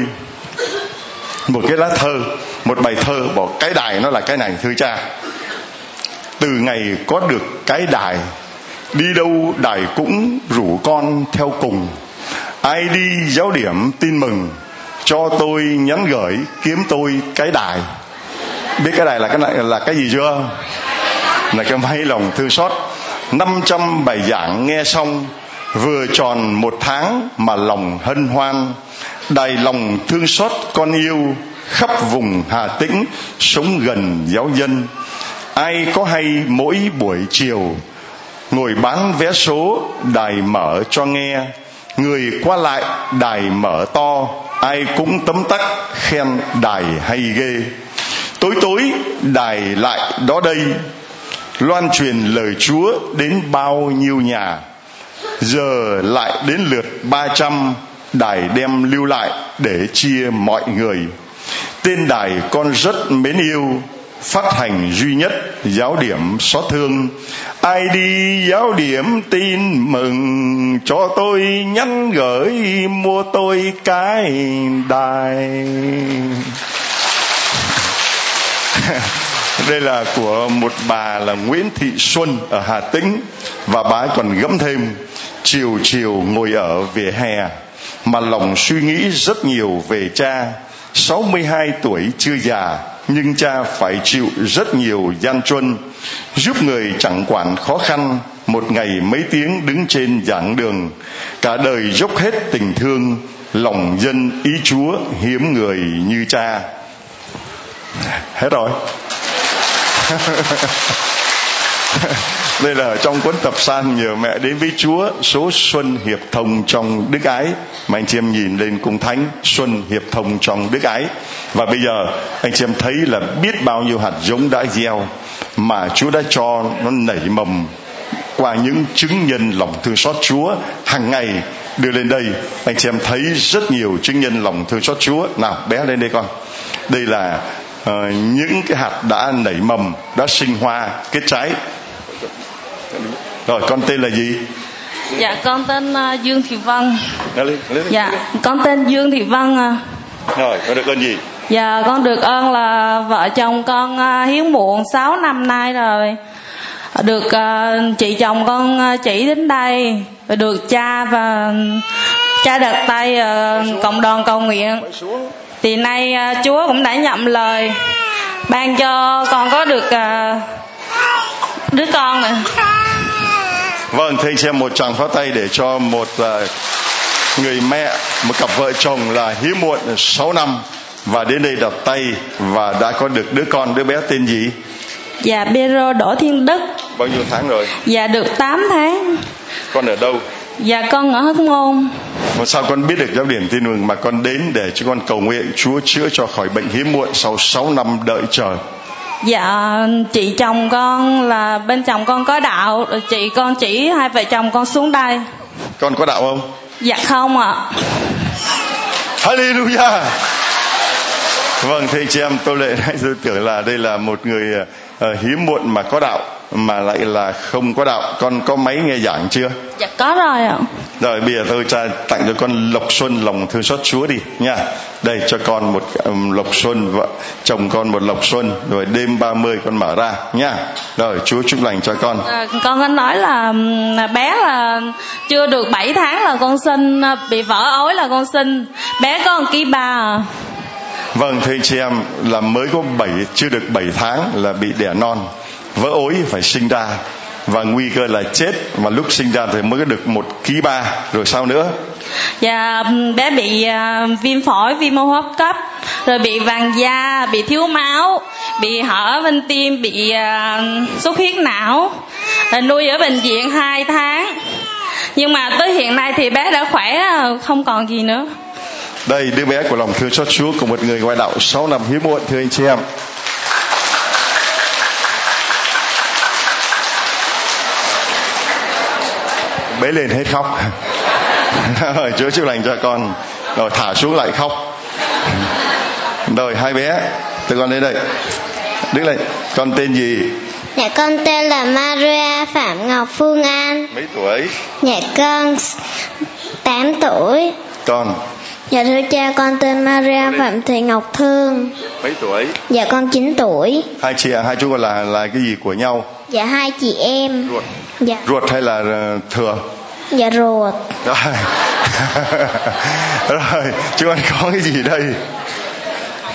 A: một cái lá thơ, một bài thơ bảo cái đài nó là cái này, thưa cha. Từ ngày có được cái đài, đi đâu đài cũng rủ con theo cùng. Ai đi giáo điểm tin mừng, cho tôi nhắn gửi kiếm tôi cái đài. Biết cái đài là cái là cái gì chưa? Là cái máy lòng thư xót 500 bài giảng nghe xong, vừa tròn một tháng mà lòng hân hoan đầy lòng thương xót con yêu khắp vùng Hà Tĩnh sống gần giáo dân. Ai có hay mỗi buổi chiều ngồi bán vé số đài mở cho nghe. Người qua lại đài mở to, ai cũng tấm tắc khen đài hay ghê. Tối tối đài lại đó đây, loan truyền lời chúa đến bao nhiêu nhà. Giờ lại đến lượt ba trăm đài đem lưu lại để chia mọi người. Tên đài con rất mến yêu, phát hành duy nhất giáo điểm xót thương. Ai đi giáo điểm tin mừng, cho tôi nhắn gửi mua tôi cái đài. Đây là của một bà là Nguyễn Thị Xuân ở Hà Tĩnh, và bà ấy còn gẫm thêm, chiều chiều ngồi ở vỉa hè mà lòng suy nghĩ rất nhiều về cha 62 tuổi chưa già, nhưng cha phải chịu rất nhiều gian truân, giúp người chẳng quản khó khăn, một ngày mấy tiếng đứng trên giảng đường. Cả đời dốc hết tình thương, lòng dân ý chúa hiếm người như cha. Hết rồi. đây là trong cuốn tập san nhờ mẹ đến với Chúa số Xuân Hiệp Thông trong Đức Ái. Mà anh chị em nhìn lên cung thánh Xuân Hiệp Thông trong Đức Ái. Và bây giờ anh chị em thấy là biết bao nhiêu hạt giống đã gieo mà Chúa đã cho nó nảy mầm qua những chứng nhân lòng thương xót Chúa. Hàng ngày đưa lên đây anh chị em thấy rất nhiều chứng nhân lòng thương xót Chúa. Nào bé lên đây con. Đây là uh, những cái hạt đã nảy mầm đã sinh hoa kết trái rồi con tên là gì?
B: Dạ con tên uh, dương thị vân.
A: Nói lên, lên.
B: dạ con tên dương thị vân à.
A: rồi con được ơn gì?
B: Dạ con được ơn là vợ chồng con uh, hiếu muộn 6 năm nay rồi. Được uh, chị chồng con uh, chỉ đến đây được cha và cha đặt tay uh, cộng đoàn cầu nguyện. Thì nay uh, chúa cũng đã nhậm lời ban cho con có được uh, đứa con này
A: vâng thưa anh xem một tràng pháo tay để cho một uh, người mẹ một cặp vợ chồng là hiếm muộn 6 năm và đến đây đặt tay và đã có được đứa con đứa bé tên gì?
B: Dạ Bero Đỗ Thiên Đức.
A: Bao nhiêu tháng rồi?
B: Dạ được 8 tháng.
A: Con ở đâu?
B: Dạ con ở Hóc Môn.
A: Mà sao con biết được giáo điểm tin mừng mà con đến để cho con cầu nguyện Chúa chữa cho khỏi bệnh hiếm muộn sau 6 năm đợi chờ
B: dạ chị chồng con là bên chồng con có đạo chị con chỉ hai vợ chồng con xuống đây.
A: Con có đạo không?
B: Dạ không ạ.
A: Hallelujah. Vâng thưa chị em tôi lệ nãy tôi tưởng là đây là một người uh, hiếm muộn mà có đạo mà lại là không có đạo. Con có máy nghe giảng chưa?
B: Dạ có rồi ạ.
A: Rồi bây giờ tôi cha tặng cho con lộc xuân lòng thương xót chúa đi nha. Đây cho con một um, lộc xuân vợ chồng con một lộc xuân. Rồi đêm 30 con mở ra nha. Rồi chúa chúc lành cho con.
B: À, con có nói là bé là chưa được 7 tháng là con sinh bị vỡ ối là con sinh. Bé có một ký ba à.
A: vâng thưa anh chị em là mới có 7 chưa được 7 tháng là bị đẻ non vỡ ối phải sinh ra. Và nguy cơ là chết và lúc sinh ra thì mới được một ký ba. Rồi sao nữa?
B: Dạ bé bị uh, viêm phổi viêm hô hấp cấp rồi bị vàng da bị thiếu máu bị hở bên tim bị uh, xuất huyết não rồi nuôi ở bệnh viện 2 tháng. Nhưng mà tới hiện nay thì bé đã khỏe không còn gì nữa.
A: Đây đứa bé của lòng thương xót Chúa của một người ngoại đạo 6 năm hiếm muộn thưa anh chị em bế lên hết khóc. Rồi chúa chúc lành cho con. Rồi thả xuống lại khóc. Rồi hai bé tụi con đến đây. Đứng lên con tên gì?
C: Dạ con tên là Maria Phạm Ngọc Phương An.
A: Mấy tuổi?
C: Dạ con 8 tuổi.
A: Con?
C: Dạ thưa cha con tên Maria Phạm Thị Ngọc Thương.
A: Mấy tuổi?
C: Dạ con 9 tuổi.
A: Hai chị hai chú con là là cái gì của nhau?
C: Dạ hai chị em.
A: Ruột
C: Dạ.
A: Ruột hay là uh, thừa?
C: Dạ ruột.
A: Rồi. Rồi chú con có cái gì đây?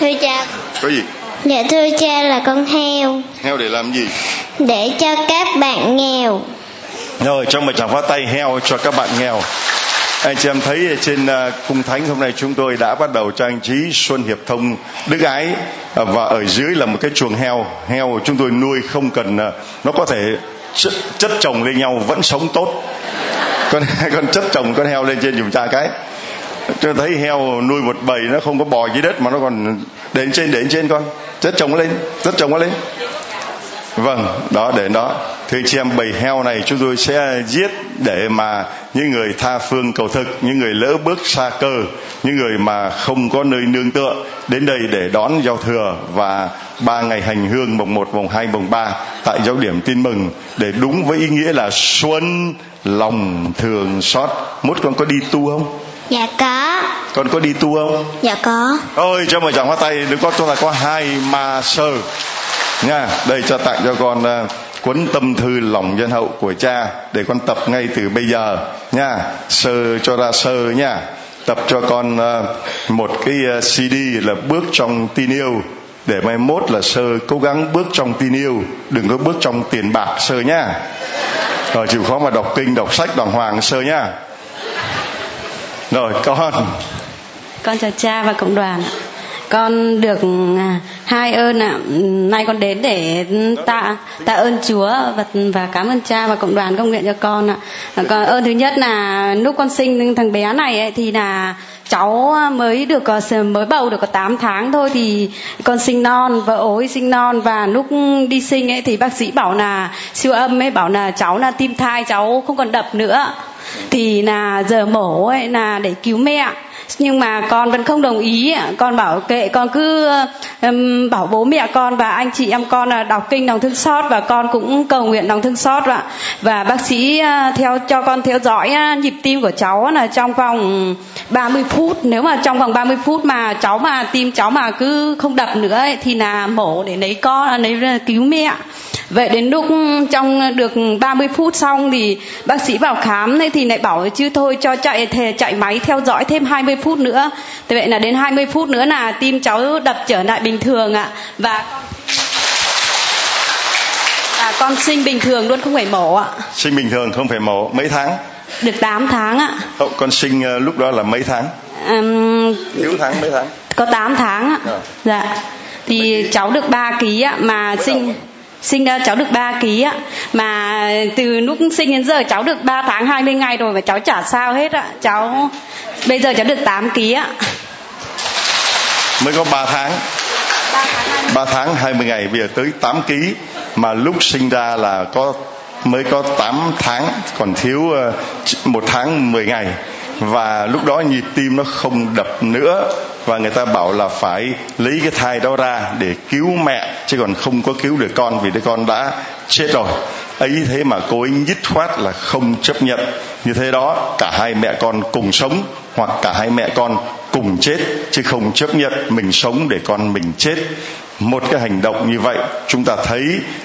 C: Thưa cha.
A: Có gì?
C: Dạ thưa cha là con heo.
A: Heo để làm gì?
C: Để cho các bạn nghèo.
A: Rồi trong một tràng pháo tay heo cho các bạn nghèo. Anh chị em thấy trên cung thánh hôm nay chúng tôi đã bắt đầu trang trí xuân hiệp thông đức ái uh, và ở dưới là một cái chuồng heo. Heo chúng tôi nuôi không cần nó có thể chất, chất chồng lên nhau vẫn sống tốt. Con con chất chồng con heo lên trên dùng cha cái. Tôi thấy heo nuôi một bầy nó không có bò dưới đất mà nó còn đến trên đến trên con. Chất chồng lên chất chồng lên vâng đó để đó thưa chị em bầy heo này chúng tôi sẽ giết để mà những người tha phương cầu thực những người lỡ bước xa cơ những người mà không có nơi nương tựa đến đây để đón giao thừa và ba ngày hành hương mùng 1, mùng 2, mùng 3 tại giáo điểm tin mừng để đúng với ý nghĩa là xuân lòng thường xót. Mốt con có đi tu không?
C: Dạ có.
A: Con có đi tu không?
C: Dạ có.
A: Ôi cho mời chàng hoa tay đừng có chúng ta có hai ma sơ nha đây cho tặng cho con uh, cuốn tâm thư lòng nhân hậu của cha để con tập ngay từ bây giờ. Nha sơ cho ra sơ nha. Tập cho con uh, một cái à, uh, cd là bước trong tin yêu. Để mai mốt là sơ cố gắng bước trong tin yêu đừng có bước trong tiền bạc sơ nha. Rồi chịu khó mà đọc kinh đọc sách đàng hoàng sơ nha. Rồi con.
D: Con chào cha và cộng đoàn con được à, hai ơn ạ. Nay con đến để tạ tạ ơn chúa và và cảm ơn cha và cộng đoàn công nguyện cho con ạ. Còn ơn thứ nhất là lúc con sinh thằng bé này ấy, thì là cháu mới được à, mới bầu được có 8 tháng thôi thì con sinh non vợ ối sinh non. Và lúc đi sinh ấy thì bác sĩ bảo là siêu âm ấy bảo là cháu là tim thai cháu không còn đập nữa. Thì là giờ mổ ấy là để cứu mẹ nhưng mà con vẫn không đồng ý. Con bảo kệ con cứ um, bảo bố mẹ con và anh chị em con là đọc kinh lòng thương xót và con cũng cầu nguyện lòng thương xót và và bác sĩ uh, theo cho con theo dõi uh, nhịp tim của cháu là trong vòng 30 phút. Nếu mà trong vòng 30 phút mà cháu mà tim cháu mà cứ không đập nữa ấy, thì là mổ để lấy con à, lấy cứu mẹ vậy đến lúc trong được 30 phút xong thì bác sĩ vào khám ấy thì lại bảo chứ thôi cho chạy thề chạy máy theo dõi thêm 20 phút nữa. Thế vậy là đến 20 phút nữa là tim cháu đập trở lại bình thường ạ. Và à, con sinh bình thường luôn không phải mổ ạ.
A: Sinh bình thường không phải mổ mấy tháng?
D: Được 8 tháng ạ.
A: Ồ, con sinh uh, lúc đó là mấy tháng?
D: Um,
A: thiếu tháng mấy tháng?
D: có 8 tháng ạ.
A: À.
D: dạ. Thì cháu được 3 ký ạ mà sinh sinh ra cháu được 3 ký ạ mà từ lúc sinh đến giờ cháu được 3 tháng 20 ngày rồi mà cháu chả sao hết ạ cháu bây giờ cháu được 8 ký ạ
A: mới có 3 tháng. 3 tháng 20 ngày bây giờ tới 8 ký. Mà lúc sinh ra là có mới có 8 tháng còn thiếu một tháng 10 ngày và lúc đó nhịp tim nó không đập nữa. Và người ta bảo là phải lấy cái thai đó ra để cứu mẹ, chứ còn không có cứu được con vì đứa con đã chết rồi. Ấy thế mà cô ấy dứt khoát là không chấp nhận. Như thế đó, cả hai mẹ con cùng sống, hoặc cả hai mẹ con cùng chết, chứ không chấp nhận mình sống để con mình chết. Một cái hành động như vậy, chúng ta thấy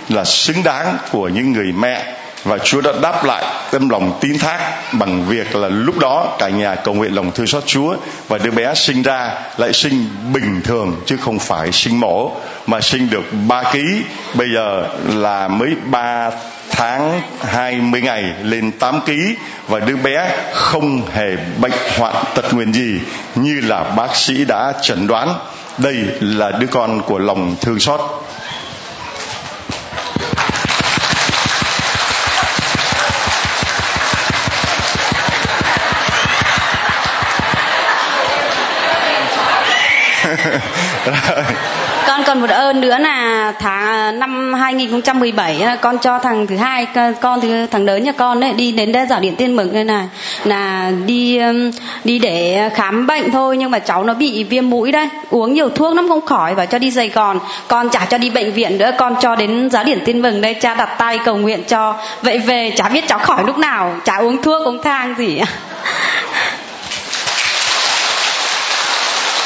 A: là xứng đáng của những người mẹ và Chúa đã đáp lại tâm lòng tín thác bằng việc là lúc đó cả nhà cầu nguyện lòng thương xót Chúa và đứa bé sinh ra lại sinh bình thường chứ không phải sinh mổ, mà sinh được 3 ký. Bây giờ là mới 3 tháng 20 ngày lên 8 ký và đứa bé không hề bệnh hoạn tật nguyền gì như là bác sĩ đã chẩn đoán. Đây là đứa con của lòng thương xót.
D: con còn một ơn nữa là tháng à, năm 2017 à, con cho thằng thứ hai à, con thứ, thằng lớn nhà con ấy, đi đến đây giảo điện tiên mừng đây này, là đi đi để khám bệnh thôi, nhưng mà cháu nó bị viêm mũi đây uống nhiều thuốc lắm không khỏi và cho đi Sài Gòn, con chả cho đi bệnh viện nữa, con cho đến giáo điển tiên mừng đây, cha đặt tay cầu nguyện cho, vậy về, chả biết cháu khỏi lúc nào, chả uống thuốc, uống thang gì.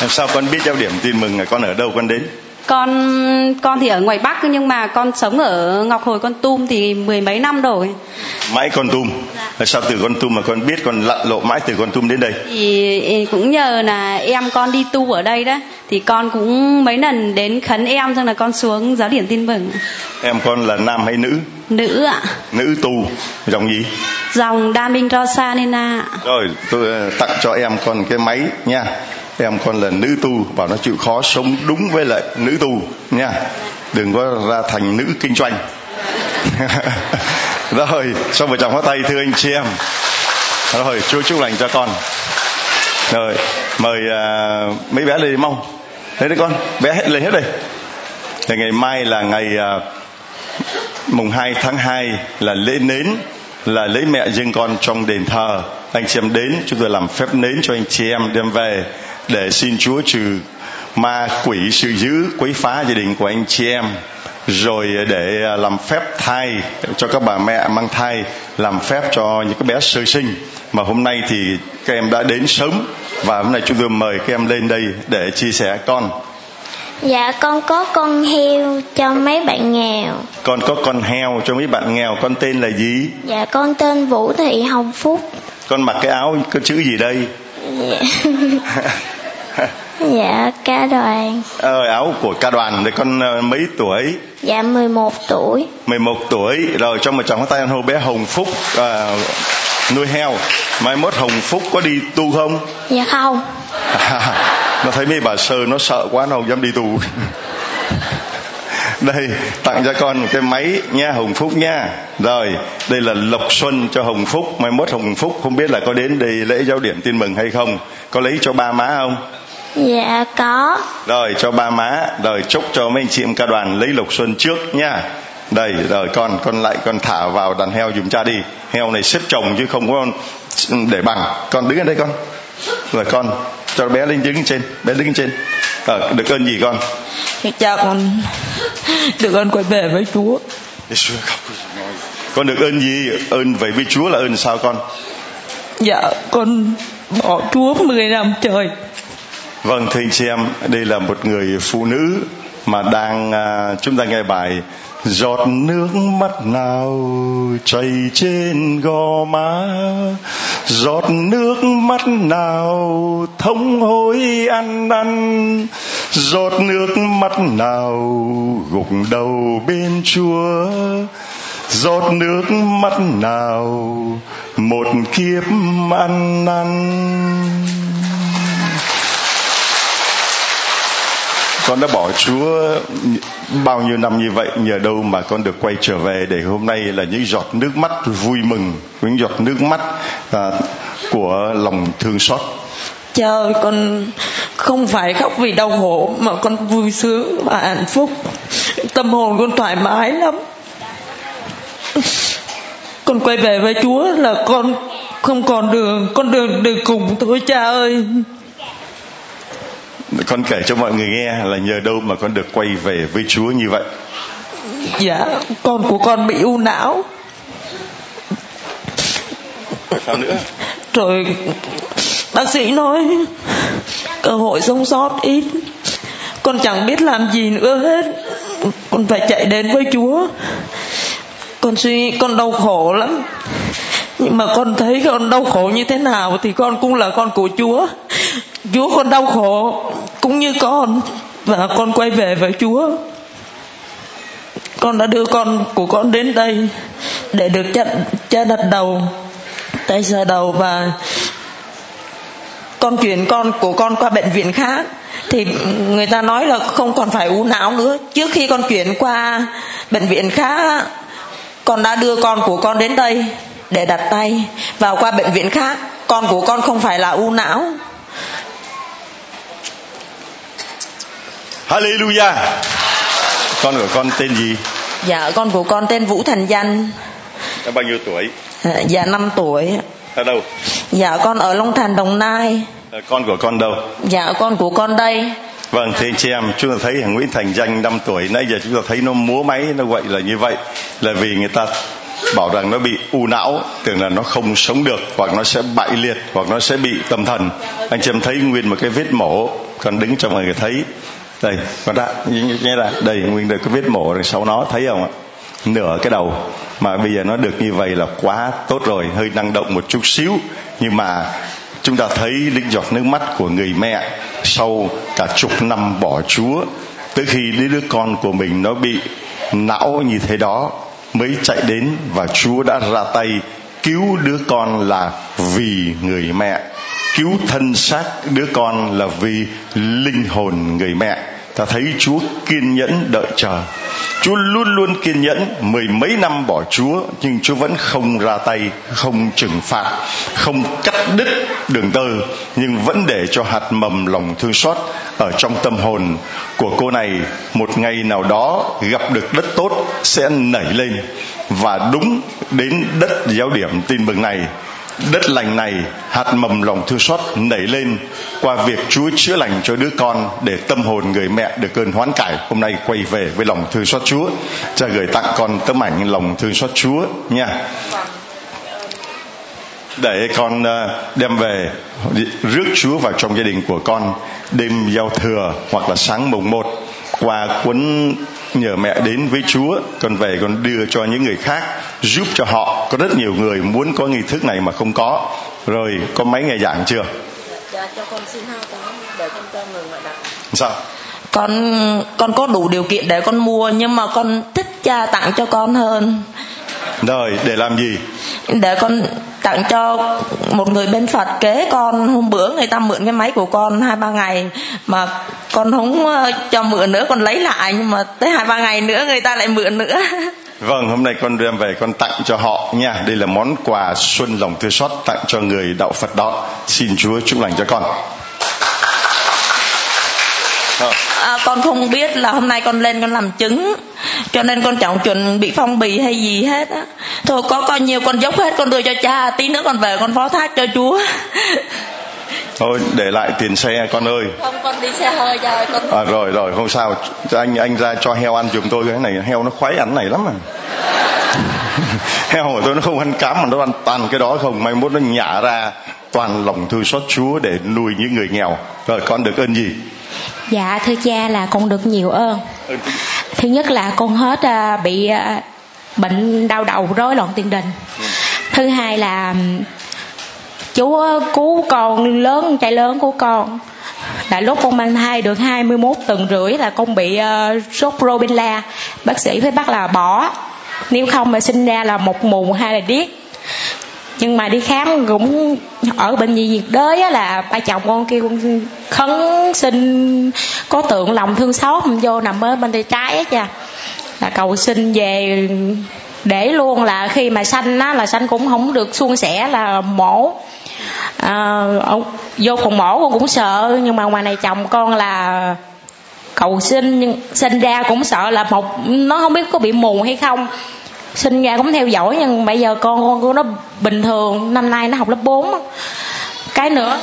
A: Làm sao con biết giao điểm tin mừng là con ở đâu con đến?
D: Con con thì ở ngoài bắc nhưng mà con sống ở ngọc hồi con tum thì mười mấy năm rồi.
A: Mãi con tum? Là sao từ con tum mà con biết con lặn lộ mãi từ con tum đến đây?
D: Thì cũng nhờ là em con đi tu ở đây đó. Thì con cũng mấy lần đến khấn em xong là con xuống giáo điểm tin mừng.
A: Em con là nam hay nữ?
D: Nữ ạ.
A: Nữ tu dòng gì?
D: Dòng đa minh rosa nên ạ.
A: Rồi tôi ờ, tặng cho em con cái máy nha em con là nữ tu bảo nó chịu khó sống đúng với lại nữ tu nha. Đừng có ra thành nữ kinh doanh. Rồi xong vợ chồng hóa tay thưa anh chị em. Rồi chúa chúc lành cho con. Rồi mời uh, mấy bé lên mong. Lên đấy con bé hết lên hết đây. Thì ngày mai là ngày uh, mùng 2 tháng 2 là lễ nến là lấy mẹ riêng con trong đền thờ. Anh chị em đến chúng tôi làm phép nến cho anh chị em đem về để xin Chúa trừ ma quỷ sự dữ quấy phá gia đình của anh chị em. Rồi để làm phép thai cho các bà mẹ mang thai làm phép cho những cái bé sơ sinh. Mà hôm nay thì các em đã đến sớm và hôm nay chúng tôi mời các em lên đây để chia sẻ con.
C: Dạ con có con heo cho mấy bạn nghèo.
A: Con có con heo cho mấy bạn nghèo con tên là gì?
C: Dạ con tên Vũ Thị Hồng Phúc.
A: Con mặc cái áo có chữ gì đây?
C: Dạ, dạ ca đoàn.
A: Ờ, áo của ca đoàn thì con uh, mấy tuổi?
C: Dạ 11 tuổi.
A: 11 tuổi. Rồi trong một chồng tay hô bé Hồng Phúc uh, nuôi heo. Mai mốt Hồng Phúc có đi tu không?
C: Dạ không.
A: Nó thấy mấy bà sơ nó sợ quá nó không dám đi tu đây tặng cho con một cái máy nha hồng phúc nha rồi đây là lộc xuân cho hồng phúc mai mốt hồng phúc không biết là có đến đây lễ giáo điểm tin mừng hay không. Có lấy cho ba má không?
C: Dạ có.
A: Rồi cho ba má rồi chúc cho mấy anh chị em ca đoàn lấy lộc xuân trước nha đây rồi con con lại con thả vào đàn heo dùm cha đi. Heo này xếp chồng chứ không có để bằng. Con đứng ở đây con. Rồi con cho bé lên đứng trên bé đứng trên. À, được ơn gì con
E: cha con được ơn quay về với Chúa.
A: Con được ơn gì? Ơn về với Chúa là ơn sao con?
E: Dạ con bỏ Chúa 10 năm trời.
A: Vâng thưa anh chị em đây là một người phụ nữ mà đang uh, chúng ta nghe bài giọt nước mắt nào chảy trên gò má? Giọt nước mắt nào thông hối ăn năn giọt nước mắt nào gục đầu bên chúa. Giọt nước mắt nào một kiếp ăn năn. Con đã bỏ Chúa bao nhiêu năm như vậy nhờ đâu mà con được quay trở về để hôm nay là những giọt nước mắt vui mừng những giọt nước mắt à, của lòng thương xót
E: cha ơi con không phải khóc vì đau khổ mà con vui sướng và hạnh phúc. Tâm hồn con thoải mái lắm. Con quay về với chúa là con không còn đường con đường đường cùng thôi cha ơi.
A: Con kể cho mọi người nghe là nhờ đâu mà con được quay về với Chúa như vậy?
E: Dạ con của con bị u não.
A: Sao nữa?
E: Rồi bác sĩ nói cơ hội sống sót ít. Con chẳng biết làm gì nữa hết. Con phải chạy đến với chúa. Con suy con đau khổ lắm. Nhưng mà con thấy con đau khổ như thế nào thì con cũng là con của chúa. Chúa con đau khổ cũng như con. Và con quay về với chúa. Con đã đưa con của con đến đây để được cha, cha đặt đầu tay ra đầu và con chuyển con của con qua bệnh viện khác thì người ta nói là không còn phải u não nữa. Trước khi con chuyển qua bệnh viện khác con đã đưa con của con đến đây để đặt tay. Vào qua bệnh viện khác con của con không phải là u não.
A: Hallelujah. Con của con tên gì?
E: Dạ con của con tên Vũ Thành Danh.
A: Đã bao nhiêu tuổi?
E: Dạ 5 tuổi
A: ở đâu
E: dạ con ở Long Thành Đồng Nai.
A: À, con của con đâu?
E: Dạ con của con đây.
A: Vâng, thưa anh chị em, chúng ta thấy Nguyễn Thành Danh 5 tuổi, nãy giờ chúng ta thấy nó múa máy, nó gọi là như vậy, là vì người ta bảo rằng nó bị u não, tưởng là nó không sống được, hoặc nó sẽ bại liệt, hoặc nó sẽ bị tâm thần. Anh chị em thấy nguyên một cái vết mổ, còn đứng mọi người thấy, đây con đã nghe ra đây nguyên được cái vết mổ rồi sau nó thấy không ạ nửa cái đầu. Mà bây giờ nó được như vậy là quá tốt rồi, hơi năng động một chút xíu. Nhưng mà chúng ta thấy những giọt nước mắt của người mẹ sau cả chục năm bỏ chúa, tới khi đứa con của mình nó bị não như thế đó, mới chạy đến và chúa đã ra tay cứu đứa con là vì người mẹ. Cứu thân xác đứa con là vì linh hồn người mẹ ta thấy chúa kiên nhẫn đợi chờ. Chúa luôn luôn kiên nhẫn, mười mấy năm bỏ chúa, nhưng chúa vẫn không ra tay, không trừng phạt, không cắt đứt đường tơ, nhưng vẫn để cho hạt mầm lòng thương xót ở trong tâm hồn của cô này. Một ngày nào đó gặp được đất tốt sẽ nảy lên. Và đúng đến đất giáo điểm tin mừng này đất lành này hạt mầm lòng thương xót nảy lên qua việc Chúa chữa lành cho đứa con để tâm hồn người mẹ được cơn hoán cải. Hôm nay quay về với lòng thương xót Chúa, cha gửi tặng con tấm ảnh lòng thương xót Chúa nha để con ờ, đem về rước Chúa vào trong gia đình của con đêm giao thừa hoặc là sáng mùng một. Qua cuốn nhờ mẹ đến với Chúa con về con đưa cho những người khác giúp cho họ. Có rất nhiều người muốn có nghi thức này mà không có. Rồi có mấy ngày giảng chưa?
E: Dạ cho con xin hai cái để con cho người ngoại đạo.
A: Sao?
E: Con con có đủ điều kiện để con mua nhưng mà con thích cha tặng cho con hơn
A: rồi để làm gì
E: để con tặng cho một người bên phật kế con hôm bữa người ta mượn cái máy của con hai ba ngày mà con không ờ, cho mượn nữa con lấy lại nhưng mà tới hai ba ngày nữa người ta lại mượn nữa
A: Vâng, hôm nay con đem về con tặng cho họ nha. Đây là món quà xuân lòng thương xót tặng cho người đạo Phật đó. Xin Chúa chúc lành cho con.
E: À, con không biết là hôm nay con lên con làm chứng cho nên con chẳng chuẩn bị phong bì hay gì hết á. Thôi có coi nhiều con dốc hết con đưa cho cha tí nữa con về con phó thác cho chúa.
A: Thôi để lại tiền xe con ơi.
E: Không con đi xe hơi rồi con
A: à, rồi rồi không sao. Anh anh ra cho heo ăn giùm tôi cái này. Heo nó khoái ăn này lắm mà heo của tôi nó không ăn cám mà nó ăn toàn cái đó không. Mai mốt nó nhả ra toàn lòng thương xót chúa để nuôi những người nghèo. Rồi con được ơn gì?
F: Dạ thưa cha là con được nhiều ơn. Thứ nhất là con hết à, bị à, bệnh đau đầu rối loạn tiền đình. Thứ hai là chú cứu con lớn trai lớn của con. Là lúc con mang thai được 21 tuần rưỡi là con bị uh, sốt rubella bác sĩ phải bắt là bỏ. Nếu không mà sinh ra là một mù hay là điếc nhưng mà đi khám cũng ở bệnh viện nhiệt đới á là ba chồng con kêu con khấn xin có tượng lòng thương xót vô nằm ở bên tay trái á cha. Là cầu xin về để luôn là khi mà sanh á là sanh cũng không được suôn sẻ là mổ. À, vô phòng mổ con cũng sợ nhưng mà ngoài này chồng con là cầu xin nhưng sinh ra cũng sợ là một nó không biết có bị mù hay không sinh ra cũng theo dõi nhưng bây giờ con con của nó bình thường, năm nay nó học lớp 4 cái nữa.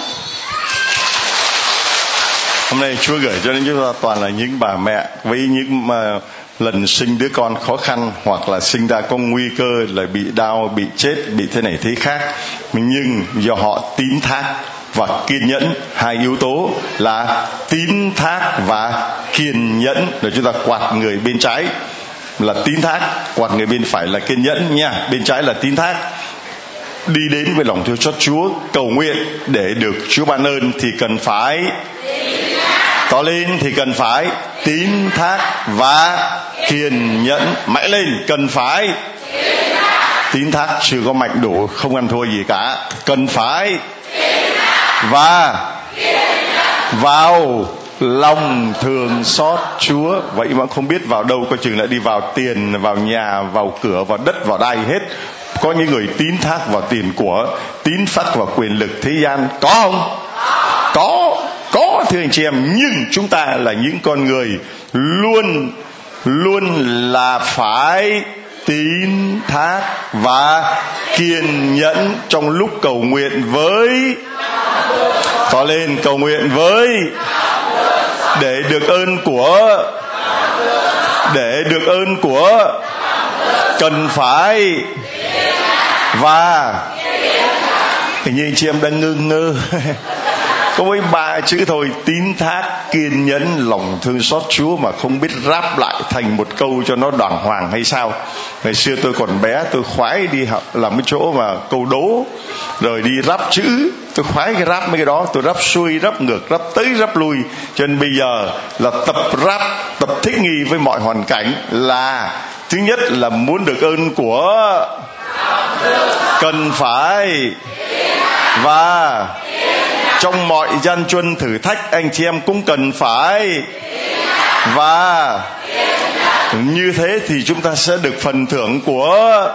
A: Hôm nay Chúa gửi cho đến chúng ta toàn là những bà mẹ với những mà lần sinh đứa con khó khăn hoặc là sinh ra có nguy cơ là bị đau, bị chết, bị thế này thế khác. Nhưng do họ tín thác và kiên nhẫn, hai yếu tố là tín thác và kiên nhẫn. Để chúng ta quạt người bên trái là tín thác. Quạt người bên phải là kiên nhẫn nha. Bên trái là tín thác. Đi đến với lòng thương xót Chúa, cầu nguyện để được Chúa ban ơn thì cần phải to lên, thì cần phải tín thác và kiên nhẫn. Mãi lên, cần phải tín thác. Chưa có mạnh đủ, không ăn thua gì cả. Cần phải và vào lòng thường xót Chúa. Vậy mà không biết vào đâu coi chừng lại đi vào tiền, vào nhà, vào cửa, vào đất, vào đai hết. Có những người tín thác vào tiền của, tín thác vào quyền lực thế gian. Có không? Có. Có, thưa anh chị em. Nhưng chúng ta là những con người luôn luôn là phải tín thác và kiên nhẫn trong lúc cầu nguyện với. To lên cầu nguyện với để được ơn của để được ơn của cần phải và hình như chị em đang ngưng ngơ có với ba chữ thôi tín thác kiên nhẫn lòng thương xót chúa mà không biết ráp lại thành một câu cho nó đoàn hoàng hay sao? Ngày xưa tôi còn bé tôi khoái đi học làm cái chỗ mà câu đố rồi đi ráp chữ. Tôi khoái cái ráp mấy cái đó tôi ráp xuôi ráp ngược ráp tới ráp lui. Cho nên bây giờ là tập ráp tập thích nghi với mọi hoàn cảnh là thứ nhất là muốn được ơn của cần phải. Và trong mọi gian truân thử thách anh chị em cũng cần phải và như thế thì chúng ta sẽ được phần thưởng của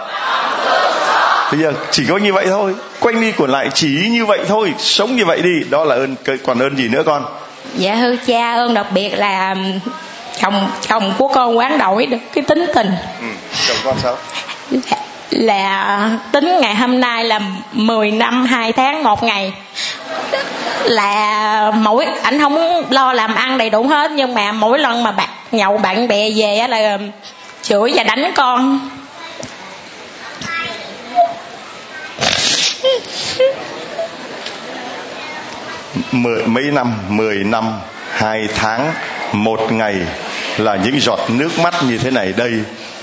A: bây giờ chỉ có như vậy thôi. Quanh đi quẩn lại chỉ như vậy thôi. Sống như vậy đi. Đó là ơn còn ơn gì nữa con?
F: Dạ hư cha ơn đặc biệt là chồng chồng của con quán đổi được cái tính tình.
A: Ừ, chồng con sao
F: là tính ngày hôm nay là 10 năm 2 tháng một ngày. Là mỗi ảnh không lo làm ăn đầy đủ hết, nhưng mà mỗi lần mà bạn, nhậu bạn bè về là um, chửi và đánh con.
A: Mười, mấy năm? Mười năm, hai tháng, một ngày là những giọt nước mắt như thế này đây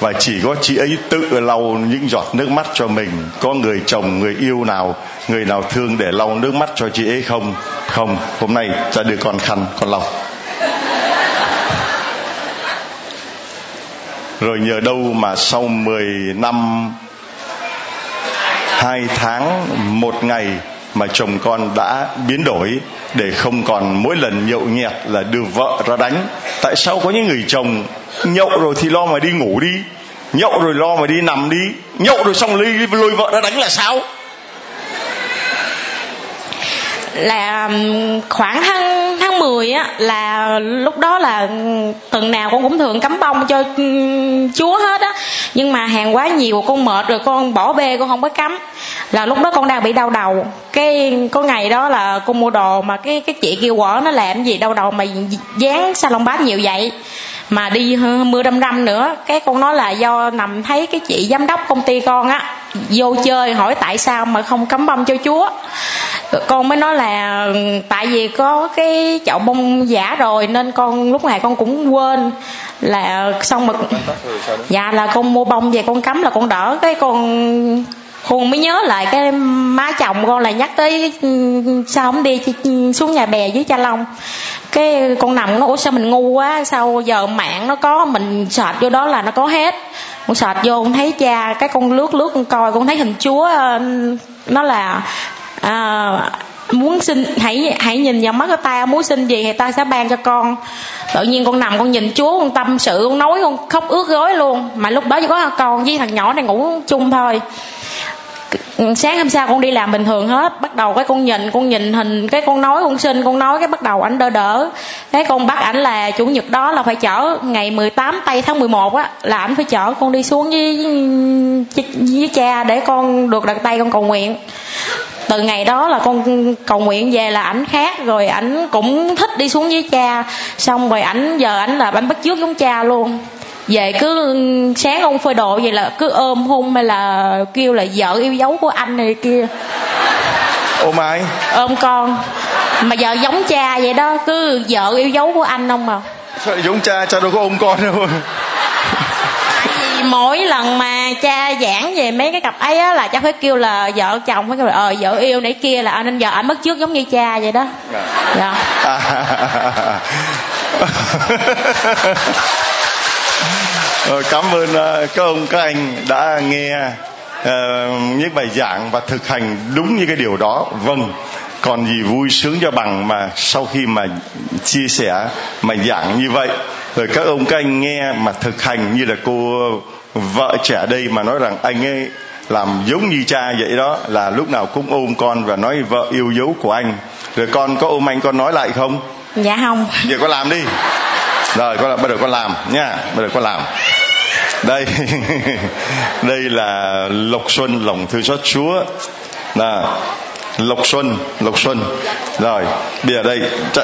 A: và chỉ có chị ấy tự lau những giọt nước mắt cho mình. Có người chồng, người yêu nào, người nào thương để lau nước mắt cho chị ấy không? Không. Hôm nay cha đưa con khăn, con lau. Rồi nhờ đâu mà sau 10 năm, hai tháng, một ngày mà chồng con đã biến đổi để không còn mỗi lần nhậu nhẹt là đưa vợ ra đánh. Tại sao có những người chồng nhậu rồi thì lo mà đi ngủ đi, nhậu rồi lo mà đi nằm đi, nhậu rồi xong ly lôi vợ ra đánh là sao?
F: Là khoảng tháng tháng 10 á, là lúc đó là tuần nào con cũng thường cắm bông cho chúa hết á. Nhưng mà hàng quá nhiều, con mệt rồi con bỏ bê, con không có cắm là lúc đó con đang bị đau đầu. Cái có ngày đó là con mua đồ mà cái cái chị kêu quả nó làm gì đau đầu mà dán salon bát nhiều vậy. Mà đi mưa râm râm nữa cái con nói là do nằm thấy cái chị giám đốc công ty con á vô chơi hỏi tại sao mà không cắm bông cho chúa. Con mới nói là tại vì có cái chậu bông giả rồi nên con lúc này con cũng quên là xong mà dạ là con mua bông về con cắm là con đỡ cái con Hùng mới nhớ lại cái má chồng con là nhắc tới sao không đi xuống nhà bè dưới cha long. Cái con nằm nó ủa sao mình ngu quá sao giờ mạng nó có mình sạch vô đó là nó có hết. Con sạch vô con thấy cha cái con lướt lướt con coi con thấy hình chúa nó là à, muốn xin hãy hãy nhìn vào mắt của ta muốn xin gì thì ta sẽ ban cho con. Tự nhiên con nằm con nhìn chúa con tâm sự con nói con khóc ướt gối luôn. Mà lúc đó chỉ có con với thằng nhỏ này ngủ chung thôi sáng hôm sau con đi làm bình thường hết. Bắt đầu cái con nhìn con nhìn hình, cái con nói con xin, con nói cái bắt đầu ảnh đỡ đỡ. Cái con bắt ảnh là chủ nhật đó là phải chở ngày 18 tây tháng 11 á, là ảnh phải chở con đi xuống với với cha để con được đặt tay con cầu nguyện. Từ ngày đó là con cầu nguyện về là ảnh khác, rồi ảnh cũng thích đi xuống với cha. Xong rồi ảnh, giờ ảnh là ảnh bắt chước giống cha luôn về cứ sáng ông phơi đồ vậy là cứ ôm hôn hay là kêu là vợ yêu dấu của anh này kia.
A: Ôm ai
F: ôm con. Mà giờ giống cha vậy đó cứ vợ yêu dấu của anh không mà
A: sao giống cha cha đâu có ôm con đâu.
F: Mỗi lần mà cha giảng về mấy cái cặp ấy á là cha phải kêu là vợ chồng phải kêu là ờ vợ yêu nãy kia là nên giờ anh mất trước giống như cha vậy đó. Dạ.
A: Rồi, cảm ơn uh, các ông các anh đã nghe uh, những bài giảng và thực hành đúng như cái điều đó. Vâng còn gì vui sướng cho bằng mà sau khi mà chia sẻ mà giảng như vậy. Rồi các ông các anh nghe mà thực hành như là cô vợ trẻ đây mà nói rằng anh ấy làm giống như cha vậy đó là lúc nào cũng ôm con và nói vợ yêu dấu của anh. Rồi con có ôm anh con nói lại không?
F: Dạ không.
A: Giờ con làm đi. Rồi con bắt đầu con làm nha bắt đầu con làm đây. Đây là lộc xuân lòng thương xót chúa. Là lộc xuân lộc xuân. Rồi bây giờ đây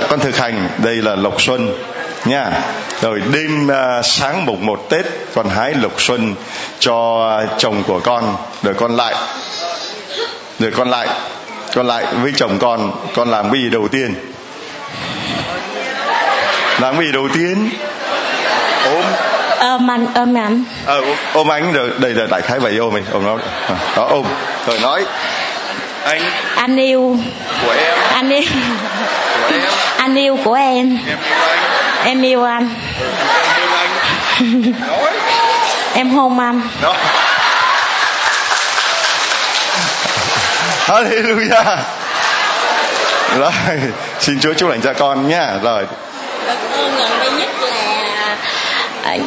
A: con thực hành. Đây là lộc xuân nha. Rồi đêm uh, sáng mùng một tết con hái lộc xuân cho chồng của con. Rồi con lại. Rồi con lại. Con lại với chồng con. Con làm cái gì đầu tiên? Làm cái gì đầu tiên? Ôm
F: anh ôm anh
A: ờ, ôm, ôm anh rồi đây là đại khái vậy ôm mình ôm nó. Đó ôm. Rồi nói. Anh.
F: Anh yêu.
A: Của em.
F: Anh yêu.
A: Của em.
F: Anh yêu của em.
A: Em yêu anh.
F: Em yêu anh.
A: Em yêu anh. Nói.
F: Em hôn anh.
A: Đó. Hallelujah. Rồi xin Chúa chúc lành cha con nhá rồi.
F: Ơn gần đây nhất là à,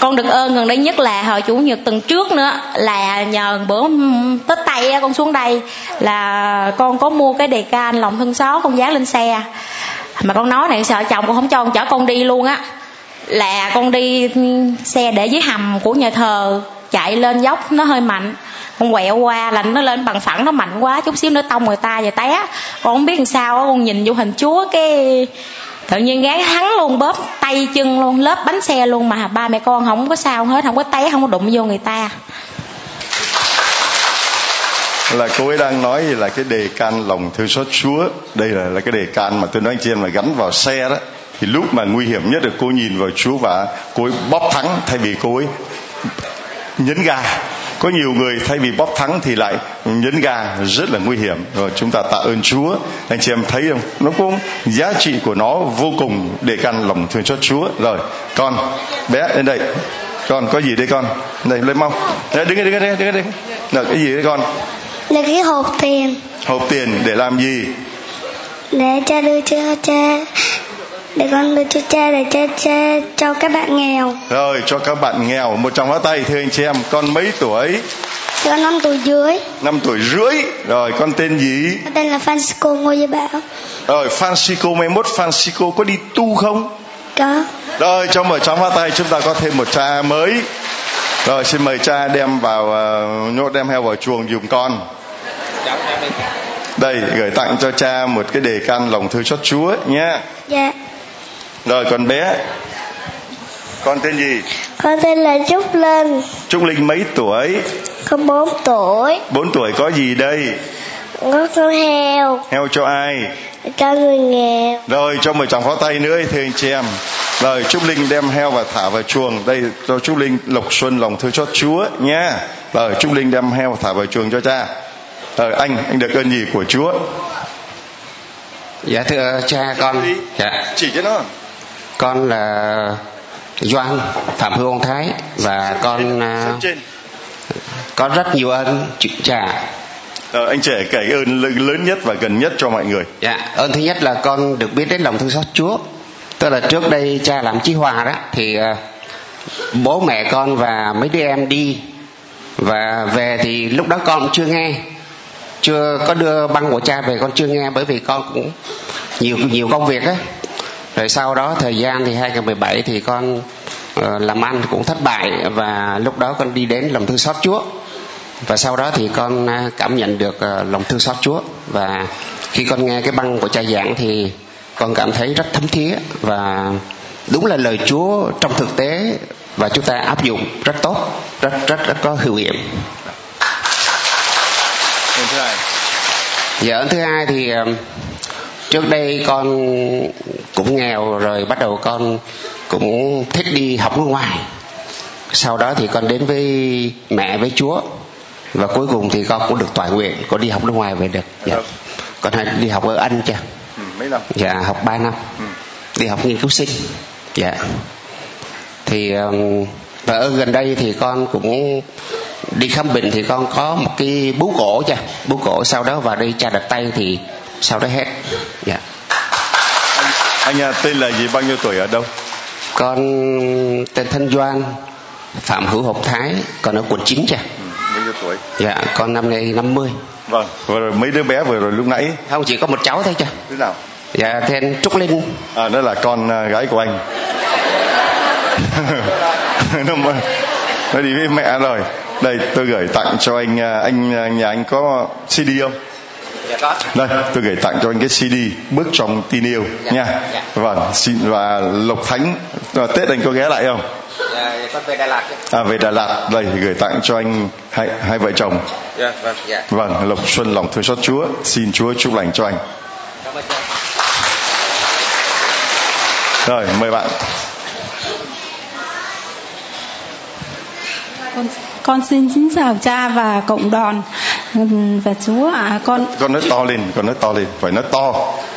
F: con được ơn gần đây nhất là hồi chủ nhật tuần trước nữa, là nhờ bữa tết tây con xuống đây là con có mua cái đề can lòng thân xó, con dán lên xe. Mà con nói này, sợ chồng con không cho, con chở con đi luôn á. Là con đi xe để dưới hầm của nhà thờ, chạy lên dốc, nó hơi mạnh. Con quẹo qua là nó lên bằng phẳng, nó mạnh quá, chút xíu nữa tông người ta và té. Con không biết làm sao con nhìn vô hình chúa cái tự nhiên gái thắng luôn bóp tay chân luôn, lớp bánh xe luôn mà ba mẹ con không có sao hết, không có té, không có đụng vô người ta.
A: Là cô ấy đang nói là cái đề can lòng thương xót Chúa. Đây là là cái đề can mà tôi nói anh chị em là gắn vào xe đó. Thì lúc mà nguy hiểm nhất là cô nhìn vào Chúa và cô ấy bóp thắng thay vì cô ấy nhấn ga có nhiều người thay vì bóp thắng thì lại nhấn ga rất là nguy hiểm. Rồi chúng ta tạ ơn Chúa. Anh chị em thấy không? Nó cũng giá trị của nó vô cùng để can lòng thương cho Chúa. Rồi con bé lên đây. Con có gì đây con? Đây lên mau. Đây, đứng đây đứng đây đứng đây là cái gì đấy con?
C: Là cái hộp tiền.
A: Hộp tiền để làm gì?
C: Để cha đưa cho cha để con đưa cho cha để cha cha cho các bạn nghèo.
A: Rồi cho các bạn nghèo một trong hóa tay thưa anh chị em con mấy tuổi?
C: Con năm tuổi dưới.
A: Năm tuổi rưỡi. Rồi con tên gì?
C: Con tên là Francisco Ngô Gia Bảo
A: rồi Francisco mai mốt Francisco có đi tu không?
C: Có.
A: Rồi trong một trong hóa tay chúng ta có thêm một cha mới. Rồi xin mời cha đem vào uh, nhốt đem heo vào chuồng dùng con. Đây gửi tặng cho cha một cái đề can lòng thương xót Chúa nhé.
C: Dạ
A: rồi còn bé. Con tên gì?
C: Con tên là Trúc Linh
A: Trúc Linh mấy tuổi?
C: Con 4 tuổi.
A: 4 tuổi có gì đây?
C: Có con heo.
A: Heo cho ai?
C: Cho người nghèo.
A: Rồi cho một tràng pháo tay nữa thưa anh chị em. Rồi Trúc Linh đem heo và thả vào chuồng. Đây cho Trúc Linh lộc xuân lòng thương xót Chúa nha rồi Trúc Linh đem heo và thả vào chuồng cho cha. Rồi anh anh được ơn gì của Chúa?
G: Dạ thưa cha con. Dạ.
A: chỉ cho nó
G: Con là Doan Phạm Hương Ông Thái Và con à, có rất nhiều ơn cha.
A: Rồi, anh trẻ kể ơn lớn lớn nhất và gần nhất cho mọi người.
G: Dạ ơn thứ nhất là con được biết đến lòng thương xót Chúa. Tức là trước đây cha làm chí hòa đó Thì à, bố mẹ con và mấy đứa em đi. Và về thì lúc đó con cũng chưa nghe. Chưa có đưa băng của cha về con chưa nghe bởi vì con cũng nhiều nhiều công việc á rồi sau đó thời gian thì 2017 thì con uh, làm ăn cũng thất bại và lúc đó con đi đến lòng thương xót Chúa. Và sau đó thì con uh, cảm nhận được uh, lòng thương xót Chúa. Và khi con nghe cái băng của cha giảng thì con cảm thấy rất thấm thía và đúng là lời Chúa trong thực tế và chúng ta áp dụng rất tốt rất rất rất có hiệu. Nghiệm Dạ ơn thứ hai thì trước đây con cũng nghèo rồi bắt đầu con cũng thích đi học nước ngoài. Sau đó thì con đến với mẹ với Chúa và cuối cùng thì con cũng được tỏa nguyện con đi học nước ngoài về được. Dạ. Con hay đi học ở Anh chưa?
A: ừ, mấy năm
G: Dạ học 3 năm.
A: Ừ.
G: Đi học nghiên cứu sinh. Dạ. Thì um, và ở gần đây thì con cũng đi khám bệnh thì con có một cái bú cổ cha bú cổ sau đó vào đây cha đặt tay thì sau đó hết. Dạ.
A: Anh, anh à, tên là gì? Bao nhiêu tuổi ở đâu?
G: Con tên Thanh Doan Phạm Hữu Học Thái còn ở quận 9 cha.
A: Ừ, bao nhiêu tuổi?
G: Dạ con năm nay 50
A: vâng vừa rồi mấy đứa bé vừa rồi lúc nãy?
G: Không chỉ có một cháu thôi cha.
A: Thế nào?
G: Dạ tên Trúc Linh.
A: À đó là con à, gái của anh. Nó nó đi với mẹ rồi. Đây tôi gửi tặng cho anh à, anh à, nhà anh có CD không đây tôi gửi tặng cho anh cái CD bước trong tin yêu nha. vâng xin và Lộc Thánh à, Tết anh có ghé lại không?
G: Con về Đà Lạt
A: à về Đà Lạt. Đây gửi tặng cho anh hai hai vợ chồng.
G: Dạ vâng dạ.
A: Vâng Lộc Xuân lòng thương xót Chúa xin Chúa chúc lành cho anh.
G: Cảm ơn
A: rồi mời bạn.
H: Con con xin kính chào cha và cộng đoàn. Ừm, và chúa ạ con
A: con nói to lên con nói to lên. Phải nói to.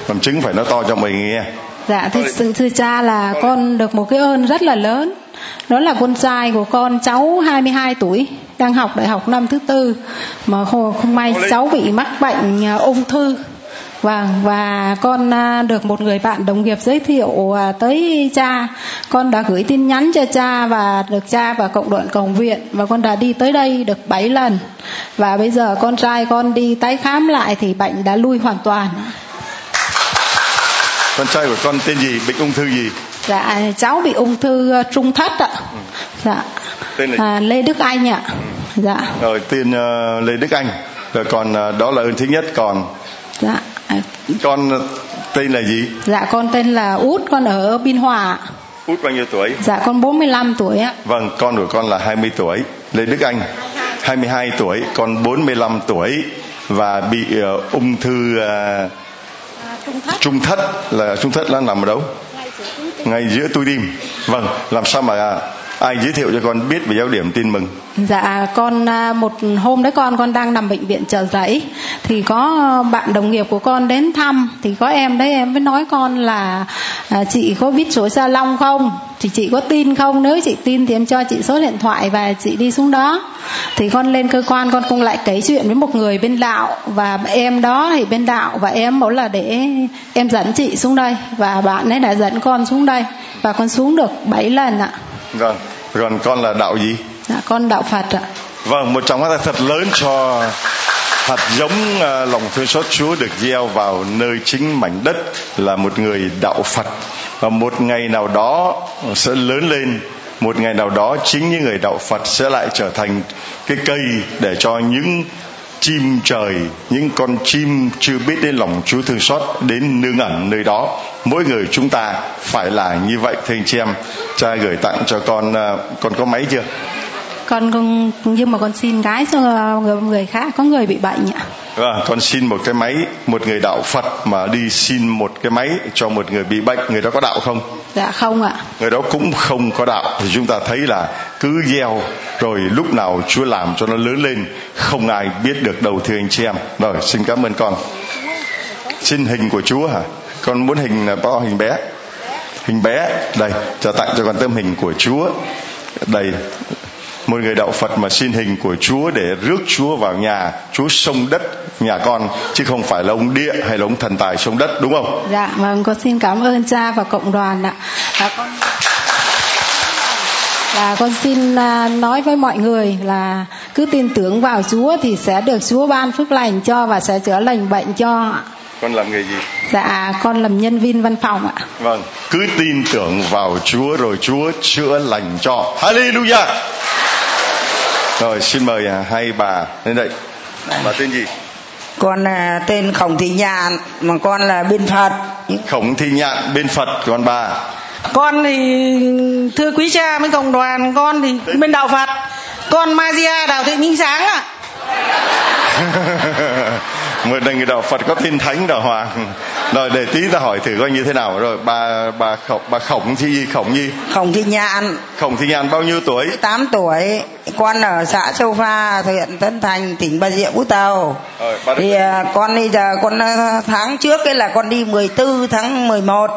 A: Làm chứng phải nói to cho mình nghe.
H: Dạ thực sự thưa cha là con được một cái ơn rất là lớn. Đó là con trai của con cháu 22 tuổi đang học đại học năm thứ tư. Mà hồ- không may cháu bị mắc bệnh à, ung thư Vâng và con à, được một người bạn đồng nghiệp giới thiệu à, tới cha. Con đã gửi tin nhắn cho cha và được cha và cộng đoàn cầu viện và con đã đi tới đây được 7 lần. Và bây giờ con trai con đi tái khám lại thì bệnh đã lui hoàn toàn.
A: con trai của con tên gì bệnh ung thư gì
H: Dạ cháu bị ung thư à, trung thất ạ. Dạ.
A: tên là
H: À, Lê Đức Anh ạ. Dạ.
A: rồi tên ờ, Lê Đức Anh rồi còn ờ, đó là ơn thứ nhất còn
H: Dạ. À,
A: con tên là gì
H: Dạ con tên là Út, con ở Biên Hòa.
A: út bao nhiêu tuổi
H: Dạ con 45 tuổi ạ.
A: Vâng, con của con là 20 tuổi, Lê Đức Anh 22 tuổi, con 45 tuổi và bị ờ, ung thư ờ, trung thất là trung thất là nằm ở đâu? Ngay giữa túi tim. Vâng, làm sao mà anh ai giới thiệu cho con biết về giáo điểm tin mừng?
H: Dạ con à, một hôm đấy con con đang nằm bệnh viện chợ giấy thì có bạn đồng nghiệp của con đến thăm thì có em đấy em mới nói con là à, chị có biết số Sa Long không? Thì chị có tin không? Nếu chị tin thì em cho chị số điện thoại và chị đi xuống đó. Thì con lên cơ quan con cũng lại kể chuyện với một người bên đạo và em đó thì bên đạo và em bảo là để em dẫn chị xuống đây và bạn ấy đã dẫn con xuống đây và con xuống được 7 lần ạ.
A: Vâng, còn con là đạo gì?
H: Dạ con đạo Phật ạ.
A: Vâng, một trong hai thật lớn cho hạt giống à, lòng thương xót Chúa được gieo vào nơi chính mảnh đất là một người đạo Phật và một ngày nào đó sẽ lớn lên một ngày nào đó chính những người đạo Phật sẽ lại trở thành cái cây để cho những chim trời, những con chim chưa biết đến lòng Chúa thương xót đến nương ẩn nơi đó. Mỗi người chúng ta phải là như vậy, thưa anh chị em. Cha gửi tặng cho con ờ, con có máy chưa?
H: Con con nhưng mà con xin cái cho người, người khác có người bị bệnh ạ
A: Vâng, con xin một cái máy, một người đạo Phật mà đi xin một cái máy cho một người bị bệnh, người đó có đạo không?
H: dạ không ạ
A: Người đó cũng không có đạo thì chúng ta thấy là cứ gieo rồi lúc nào Chúa làm cho nó lớn lên không ai biết được đâu thưa anh chị em. Rồi, xin cảm ơn con. Xin hình của Chúa hả? Con muốn hình là bao hình bé. Hình bé, đây, cho tặng cho con tấm hình của Chúa. Đây, một người đạo Phật mà xin hình của Chúa để rước Chúa vào nhà, Chúa sông đất nhà con chứ không phải là ông địa hay là ông thần tài sông đất đúng không?
H: dạ vâng con xin cảm ơn cha và cộng đoàn ạ và con và con xin à, nói với mọi người là cứ tin tưởng vào Chúa thì sẽ được Chúa ban phước lành cho và sẽ chữa lành bệnh cho ạ.
A: Con làm nghề gì?
H: dạ con làm nhân viên văn phòng ạ
A: Vâng, cứ tin tưởng vào Chúa rồi Chúa chữa lành cho. Hallelujah. Rồi xin mời à, hai bà lên đây. Bà tên gì?
I: con là tên khổng thị nhàn mà con là bên phật
A: Khổng Thị Nhạn bên Phật còn bà.
J: con thì thưa quý cha với cộng đoàn con thì bên đạo phật con Maria đạo thị minh sáng ạ
A: một người đạo Phật có tin thánh đạo hoàng rồi để tí ta hỏi thử coi như thế nào. Rồi bà bà khổng bà khổng gì khổng gì
I: khổng thị nhàn
A: khổng thị nhàn bao nhiêu tuổi?
I: 8 tuổi. Con ở xã Châu Pha huyện Tân Thành tỉnh Bà Rịa Vũng Tàu.
A: Rồi bà
I: thì à, con bây giờ con à, tháng trước ấy là con đi 14 tháng 11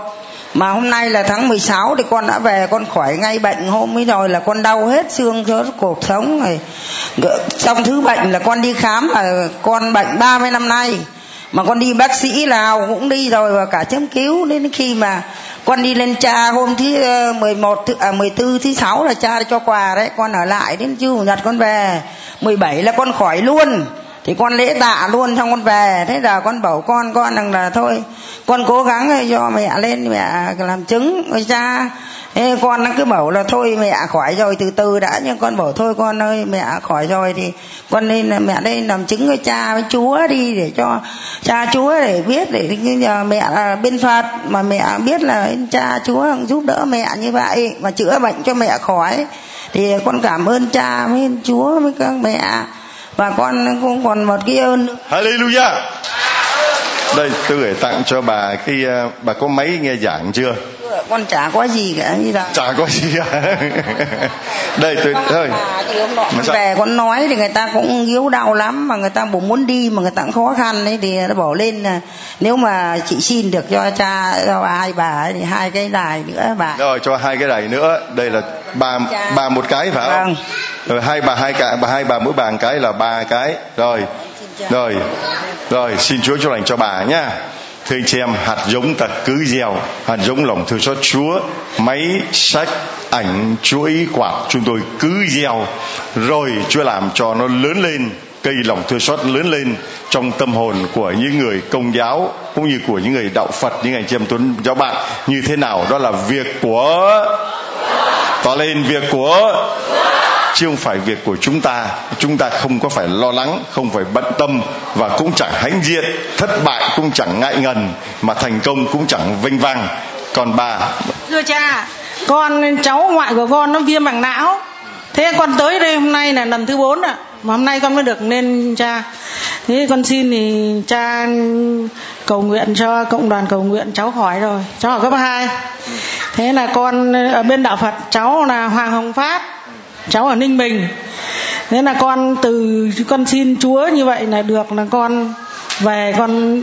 I: mà hôm nay là tháng 16 thì con đã về con khỏi ngay bệnh. Hôm ấy rồi là con đau hết xương khớp cuộc sống rồi. Trong thứ bệnh là con đi khám là con bệnh 30 năm nay. Mà con đi bác sĩ nào cũng đi rồi và cả chấm cứu. Đến khi mà con đi lên cha hôm thứ ờ, 11 thứ, à, 14 thứ 6 là cha cho quà đấy. Con ở lại đến chủ nhật con về. 17 là con khỏi luôn thì con lễ tạ luôn xong con về. Thế là con bảo con con rằng là thôi, con cố gắng cho mẹ lên, mẹ làm chứng với cha. Thế con nó cứ bảo là thôi, mẹ khỏi rồi, từ từ đã. Nhưng con bảo thôi, con ơi, mẹ khỏi rồi thì con nên mẹ lên làm chứng với cha, với chúa đi để cho cha chúa để biết để nhờ mẹ là bên phật. Mà mẹ biết là cha chúa giúp đỡ mẹ như vậy, mà chữa bệnh cho mẹ khỏi. Thì con cảm ơn cha với chúa, với các mẹ và con cũng còn một cái ơn. Nữa
A: Hallelujah. Đây tôi gửi tặng cho bà cái uh, bà có máy nghe giảng chưa?
I: Con chả có gì cả như là
A: chả có gì cả. Đây tôi thôi.
I: mà về con nói thì người ta cũng yếu đau lắm mà người ta cũng muốn đi mà người ta cũng khó khăn đấy thì nó bỏ lên là nếu mà chị xin được cho cha cho hai bà ấy, thì hai cái đài nữa bà.
A: Rồi cho hai cái đài nữa. Đây là bà bà một cái phải không?
I: Vâng
A: rồi hai bà, hai cả, bà, hai bà mỗi bàn cái là ba cái. Rồi rồi rồi, xin chúa chúc lành cho bà nhá. Thưa anh chị em, hạt giống ta cứ gieo, hạt giống lòng thương xót chúa. Máy, sách, ảnh chuỗi quạt, chúng tôi cứ gieo. Rồi, chúa làm cho nó lớn lên, cây lòng thương xót lớn lên trong tâm hồn của những người công giáo cũng như của những người đạo phật, những anh chị em tuấn giáo bạn. Như thế nào? Đó là việc của tỏ lên, việc của chứ không phải việc của chúng ta. Chúng ta không có phải lo lắng, không phải bận tâm và cũng chẳng hãnh diện, thất bại cũng chẳng ngại ngần, mà thành công cũng chẳng vinh vang. Còn bà
J: thưa cha, con, cháu ngoại của con nó viêm mảng não. Thế con tới đây hôm nay là lần thứ bốn ạ. Mà hôm nay con mới được lên cha. Thế con xin thì cha cầu nguyện cho cộng đoàn cầu nguyện cháu khỏi rồi. Cháu ở cấp 2 thế là con, ở bên đạo phật, cháu là hoàng hồng phát cháu ở ninh bình. Thế là con từ con xin chúa như vậy là được là con về con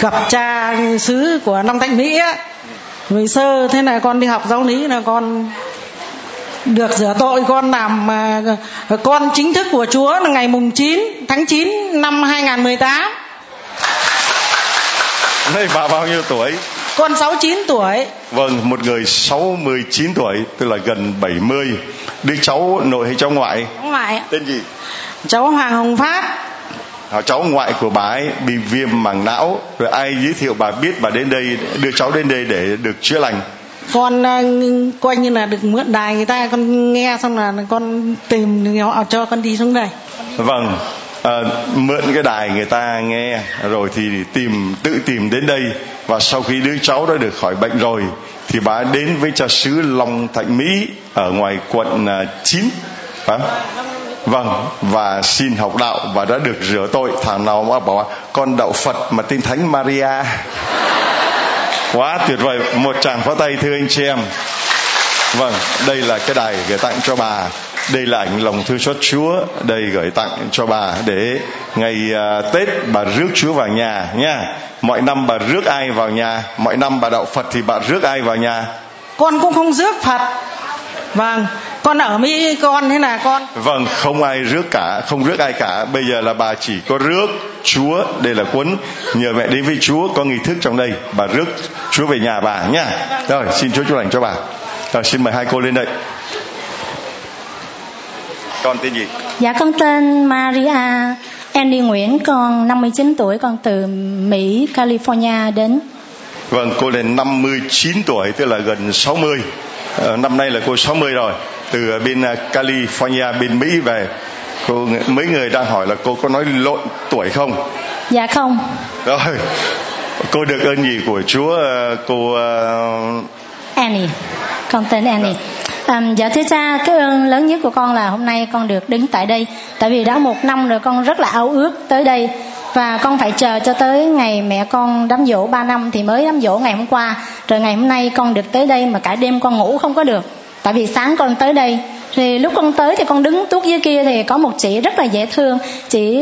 J: gặp cha xứ của long thạnh mỹ á. Người sơ thế là con đi học giáo lý là con được rửa tội con làm à, con chính thức của Chúa là ngày mùng 9 tháng 9 năm 2018
A: đây bà bao nhiêu tuổi?
J: Con 69 tuổi.
A: Vâng một người 69 tuổi tức là gần 70 đứa cháu nội hay cháu ngoại?
J: Cháu ngoại
A: tên gì?
J: Cháu Hoàng Hồng Phát.
A: À, cháu ngoại của bà ấy bị viêm màng não. Rồi ai giới thiệu bà biết bà đến đây đưa cháu đến đây để được chữa lành?
J: Con uh, coi như là được mượn đài người ta con nghe xong là con tìm họ cho con đi xuống đây.
A: Vâng à, mượn cái đài người ta nghe rồi thì tìm tự tìm đến đây. Và sau khi đứa cháu đã được khỏi bệnh rồi thì bà đến với cha xứ Long Thạnh, Mỹ, ở ngoài quận 9 phải không? Vâng và xin học đạo và đã được rửa tội. Thằng nào mà bảo con đạo Phật mà tin Thánh Maria. Quá tuyệt vời. Một tràng pháo tay, thưa anh chị em. Vâng đây là cái đài gửi tặng cho bà đây là ảnh lòng thương xót Chúa. Đây gửi tặng cho bà để ngày uh, Tết bà rước Chúa vào nhà nha. Mọi năm bà rước ai vào nhà? Mọi năm bà đạo Phật thì bà rước ai vào nhà?
J: Con cũng không rước Phật. Vâng. Con ở Mỹ con thế là con?
A: Vâng không ai rước cả không rước ai cả. Bây giờ là bà chỉ có rước Chúa. Đây là cuốn nhờ mẹ đến với Chúa. Có nghi thức trong đây. Bà rước Chúa về nhà bà nha. Rồi xin Chúa chúc lành cho bà. Rồi xin mời hai cô lên đây con tên gì
K: Dạ con tên Maria Andy Nguyễn, con 59 tuổi, con từ Mỹ, California đến.
A: Vâng, cô là 59 tuổi, tức là gần 60. Ờ, năm nay là cô 60 rồi, từ bên uh, California, bên Mỹ về. Cô mấy người đang hỏi là cô có nói lộn tuổi không?
K: Dạ không.
A: Rồi, cô được ơn gì của Chúa? ờ, Cô uh,
K: Annie, con tên Annie. À, dạ thưa cha, cái ơn lớn nhất của con là hôm nay con được đứng tại đây. Tại vì đã một năm rồi con rất là ao ước tới đây và con phải chờ cho tới ngày mẹ con đám dỗ 3 năm thì mới đám dỗ ngày hôm qua. Rồi ngày hôm nay con được tới đây mà cả đêm con ngủ không có được. Tại vì sáng con tới đây thì lúc con tới thì con đứng tuốt dưới kia thì có một chị rất là dễ thương. Chị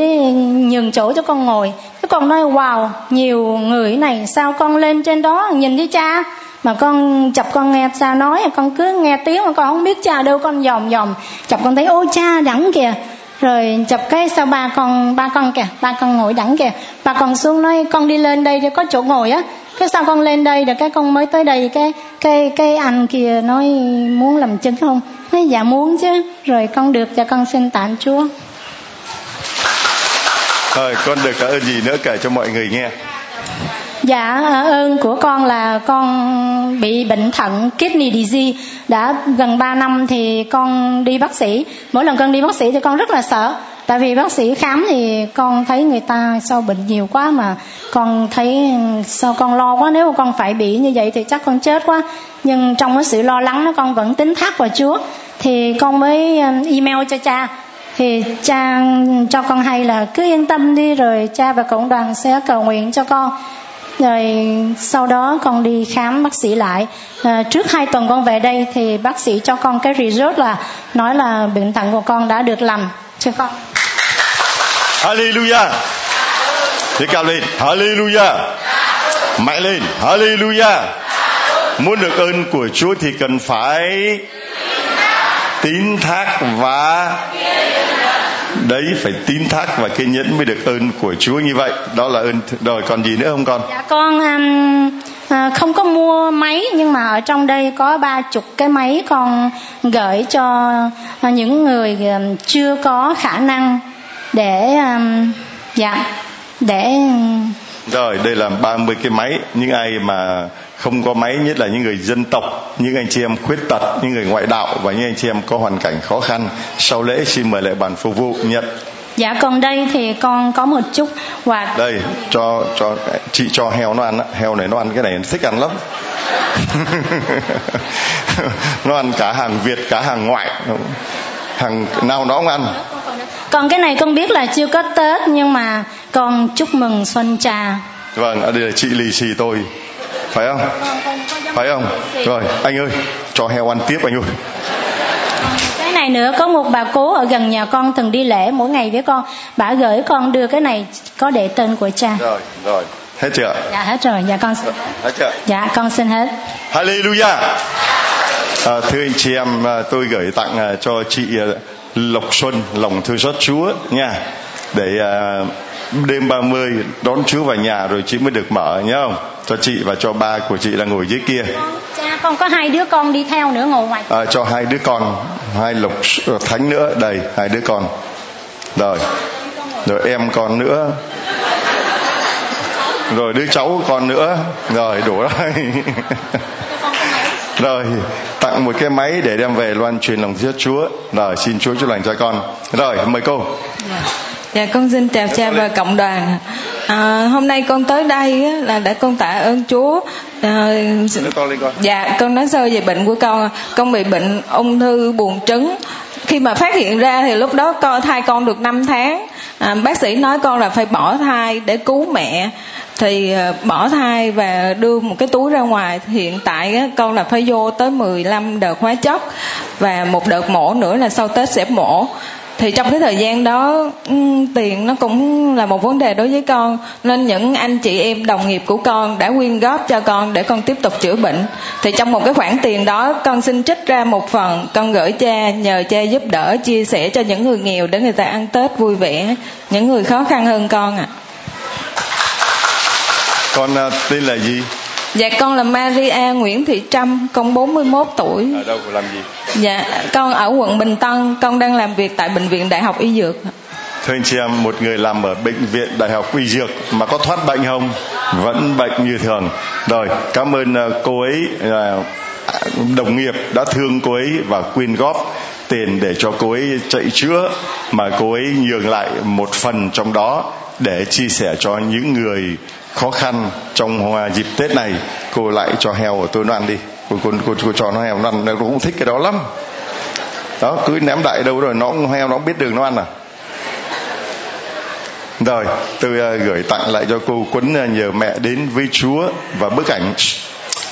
K: nhường chỗ cho con ngồi. Cái con nói, wow, nhiều người này, sao con lên trên đó nhìn đi cha? Mà con chập con nghe, cha nói, con cứ nghe tiếng mà con không biết cha đâu, con dòm dòm. Chập con thấy, ô, cha, đẳng kìa. Rồi chập cái sau ba con ba con kìa, ba con ngồi đẳng kìa. Ba con xuống nói, con đi lên đây để có chỗ ngồi á. Cái sao con lên đây rồi cái con mới tới đây cái cái cái anh kia nói muốn làm chứng không? Nói dạ muốn chứ rồi con được cho con xin tạm chúa.
A: Rồi con được cảm ơn gì nữa kể cho mọi người nghe.
K: Dạ ơn của con là con bị bệnh thận kidney disease. Đã gần 3 năm thì con đi bác sĩ. Mỗi lần con đi bác sĩ thì con rất là sợ tại vì bác sĩ khám thì con thấy người ta sao bệnh nhiều quá mà con thấy sao con lo quá. Nếu mà con phải bị như vậy thì chắc con chết quá. Nhưng trong cái sự lo lắng đó con vẫn tính thác vào Chúa. Thì con mới um, email cho cha. Thì cha cho con hay là cứ yên tâm đi rồi cha và cộng đoàn sẽ cầu nguyện cho con. Rồi sau đó con đi khám bác sĩ lại. À, trước hai tuần con về đây thì bác sĩ cho con cái result là nói là bệnh thận của con đã được lành cho con.
A: Hallelujah. Thế cao lên. Hallelujah. Mạnh lên. Hallelujah. Muốn được ơn của Chúa thì cần phải tín thác và đấy phải tín thác và kiên nhẫn mới được ơn của Chúa. Như vậy đó là ơn rồi còn gì nữa không con?
K: Dạ con um, à, không có mua máy nhưng mà ở trong đây có ba chục cái máy con gửi cho những người chưa có khả năng để dạ để
A: rồi đây là 30 cái máy. Những ai mà không có máy nhất là những người dân tộc những anh chị em khuyết tật những người ngoại đạo và những anh chị em có hoàn cảnh khó khăn sau lễ xin mời lại bàn phục vụ nhận
K: dạ còn đây thì con có một chút quà.
A: Đây cho cho chị cho heo nó ăn heo này nó ăn cái này nó thích ăn lắm. Nó ăn cả hàng việt cả hàng ngoại. Hàng nào nó cũng ăn.
K: Còn cái này con biết là chưa có tết nhưng mà con chúc mừng xuân trà.
A: Vâng đây là chị lì xì tôi. Phải không? Phải không? rồi anh ơi cho heo ăn tiếp anh ơi
K: này nữa có một bà cố ở gần nhà con từng đi lễ mỗi ngày với con. Bà gửi con đưa cái này có để tên của cha.
A: Rồi rồi. Hết chưa?
K: Dạ hết rồi. Dạ con xin
A: hết chưa?
K: Dạ con xin hết.
A: Hallelujah. À, thưa anh chị em à, tôi gửi tặng à, cho chị à, Lộc Xuân lòng thương xót Chúa nha. Để uh, đêm 30 đón Chúa vào nhà rồi chị mới được mở nhá không? Cho chị và cho ba của chị là ngồi dưới kia.
K: Cha con có hai đứa con đi theo nữa ngồi ngoài.
A: À, cho hai đứa con hai lục ờ, thánh nữa. Đầy hai đứa con. Rồi. Rồi em con nữa. Rồi đứa cháu con nữa. Rồi, đủ rồi. Rồi, tặng một cái máy để đem về loan truyền lòng giết Chúa. Rồi, xin Chúa chúc lành cho con. Rồi, mời cô.
L: Yeah dạ con xin chào cha và cộng đoàn. À, hôm nay con tới đây á, là để con tạ ơn Chúa. À, dạ con nói sơ về bệnh của con. Con bị bệnh ung thư buồng trứng. Khi mà phát hiện ra thì lúc đó con thai con được 5 tháng. À, bác sĩ nói con là phải bỏ thai để cứu mẹ. Thì à, bỏ thai và đưa một cái túi ra ngoài. Hiện tại á, con là phải vô tới 15 đợt hóa chất. Và một đợt mổ nữa là sau tết sẽ mổ thì trong cái thời gian đó tiền nó cũng là một vấn đề đối với con nên những anh chị em đồng nghiệp của con đã quyên góp cho con để con tiếp tục chữa bệnh thì trong một cái khoản tiền đó con xin trích ra một phần con gửi cha nhờ cha giúp đỡ chia sẻ cho những người nghèo để người ta ăn tết vui vẻ những người khó khăn hơn con ạ à.
A: con tên là gì
L: Dạ con là Maria Nguyễn Thị Trâm, con 41 tuổi.
A: Ở đâu làm gì?
L: Dạ, con ở quận Bình Tân, con đang làm việc tại bệnh viện Đại học Y Dược.
A: Thưa anh chị em, một người làm ở bệnh viện Đại học Y Dược mà có thoát bệnh không? Vẫn bệnh như thường. Rồi, cảm ơn ờ, cô ấy ờ, đồng nghiệp đã thương cô ấy và quyên góp tiền để cho cô ấy chạy chữa mà cô ấy nhường lại một phần trong đó để chia sẻ cho những người khó khăn trong dịp tết này cô lại cho heo của tôi nó ăn đi cô, cô, cô, cô cho nó heo nó ăn nó cũng thích cái đó lắm. Đó cứ ném đại đâu rồi nó heo nó biết đường nó ăn à. Rồi tôi uh, gửi tặng lại cho cô quấn uh, nhờ mẹ đến với chúa và bức ảnh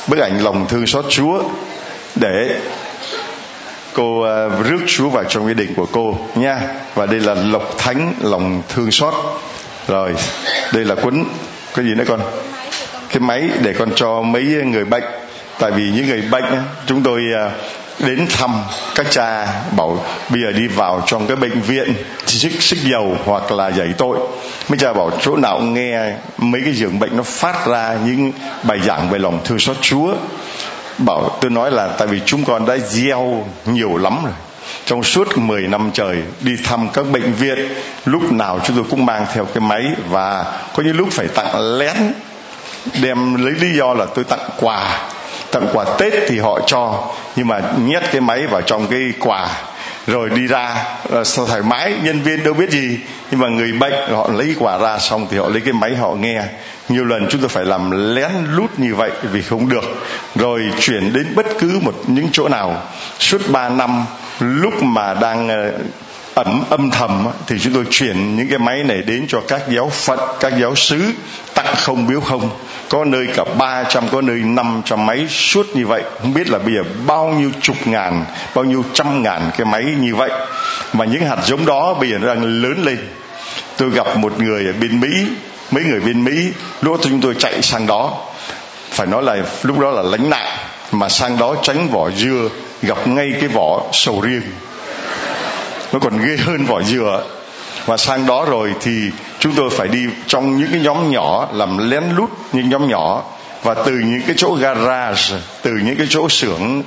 A: bức ảnh lòng thương xót chúa để cô uh, rước chúa vào trong gia đình của cô nha. Và đây là lộc thánh lòng thương xót. Rồi đây là quấn cái gì nữa con? Cái máy để con cho mấy người bệnh tại vì những người bệnh chúng tôi à, đến thăm các cha bảo bây giờ đi vào trong cái bệnh viện xích xích dầu hoặc là giải tội. Mấy cha bảo chỗ nào nghe mấy cái giường bệnh nó phát ra những bài giảng về lòng thương xót chúa. Bảo, tôi nói là tại vì chúng con đã gieo nhiều lắm rồi. Trong suốt 10 năm trời đi thăm các bệnh viện, lúc nào chúng tôi cũng mang theo cái máy và có những lúc phải tặng lén, đem lấy lý do là tôi tặng quà tặng quà tết thì họ cho, nhưng mà nhét cái máy vào trong cái quà, rồi đi ra ờ, sao thoải mái, nhân viên đâu biết gì, nhưng mà người bệnh họ lấy quà ra xong thì họ lấy cái máy họ nghe. Nhiều lần chúng tôi phải làm lén lút như vậy vì không được, rồi chuyển đến bất cứ một, những chỗ nào. Suốt 3 năm, lúc mà đang ờ, ẩm ẩn âm thầm thì chúng tôi chuyển những cái máy này đến cho các giáo phận, các giáo sứ tặng không biếu không. Có nơi cả 300 có nơi 500 máy suốt như vậy. Không biết là bây giờ bao nhiêu chục ngàn, bao nhiêu trăm ngàn cái máy như vậy. Mà những hạt giống đó bây giờ nó đang lớn lên. Tôi gặp một người ở bên Mỹ, mấy người bên Mỹ, lúc chúng tôi chạy sang đó. Phải nói là lúc đó là lánh nạn, mà sang đó tránh vỏ dưa, gặp ngay cái vỏ sầu riêng. Nó còn ghê hơn vỏ dừa và sang đó rồi thì chúng tôi phải đi trong những cái nhóm nhỏ làm lén lút những nhóm nhỏ và từ những cái chỗ garage, từ những cái chỗ xưởng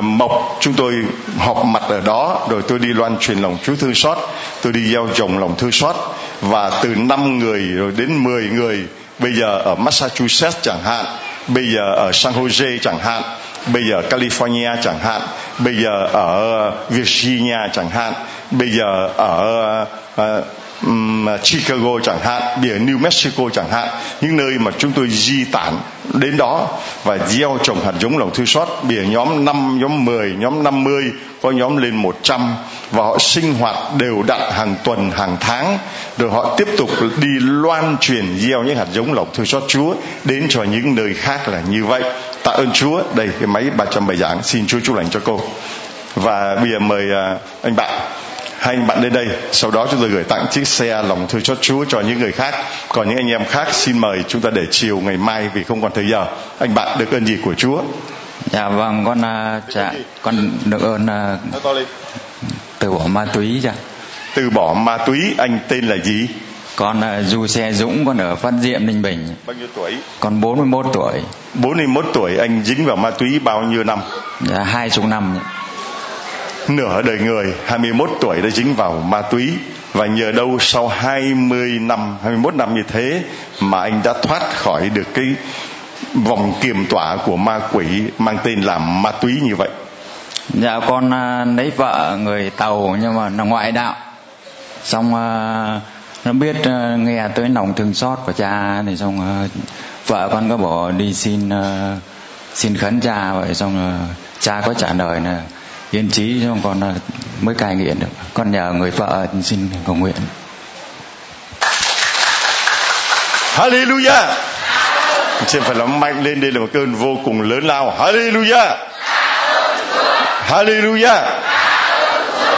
A: mộc chúng tôi họp mặt ở đó, rồi tôi đi loan truyền lòng Chúa thương xót, tôi đi gieo trồng lòng thương xót. Và từ 5 người rồi đến 10 người, bây giờ ở Massachusetts chẳng hạn, bây giờ ở San Jose chẳng hạn, bây giờ California chẳng hạn, bây giờ ở Virginia chẳng hạn, bây giờ ở um, Chicago chẳng hạn địa New Mexico chẳng hạn những nơi mà chúng tôi di tản đến đó và gieo trồng hạt giống lòng thương xót bìa nhóm 5, nhóm 10, nhóm 50 có nhóm lên 100 và họ sinh hoạt đều đặn hàng tuần hàng tháng rồi họ tiếp tục đi loan truyền gieo những hạt giống lòng thương xót Chúa đến cho những nơi khác là như vậy. Tạ ơn Chúa. Đây cái máy 300 bài giảng. Xin Chúa chúc lành cho cô. Và bây giờ mời ờ, anh bạn hai anh bạn lên đây. Sau đó chúng tôi gửi tặng chiếc xe lòng thương xót Chúa cho những người khác. Còn những anh em khác xin mời chúng ta để chiều ngày mai vì không còn thời giờ. Anh bạn được ơn gì của Chúa?
M: Dạ vâng con uh, dạ con được ơn uh, từ bỏ ma túy cha
A: từ bỏ ma túy anh tên là gì?
M: Con uh, Du Xe Dũng con ở Phát Diệm Ninh Bình.
A: Bao nhiêu tuổi?
M: Con 41 tuổi.
A: 41 tuổi anh dính vào ma túy bao nhiêu năm?
M: Dạ hai chục năm
A: nửa đời người 21 tuổi đã dính vào ma túy. Và nhờ đâu sau 20 năm 21 năm như thế mà anh đã thoát khỏi được cái vòng kiềm tỏa của ma quỷ mang tên là ma túy như vậy?
M: Dạ con à, lấy vợ người tàu nhưng mà là ngoại đạo. Xong à, nó biết à, nghe tới lòng thương xót của cha thì xong vợ con có bỏ đi xin xin khấn cha vậy xong cha có trả lời là yên trí xong con mới cai nghiện được. Con nhờ người vợ xin cầu nguyện.
A: Hallelujah! Xin phải lắm, mạnh lên đây là một cơn vô cùng lớn lao. Hallelujah! Hallelujah!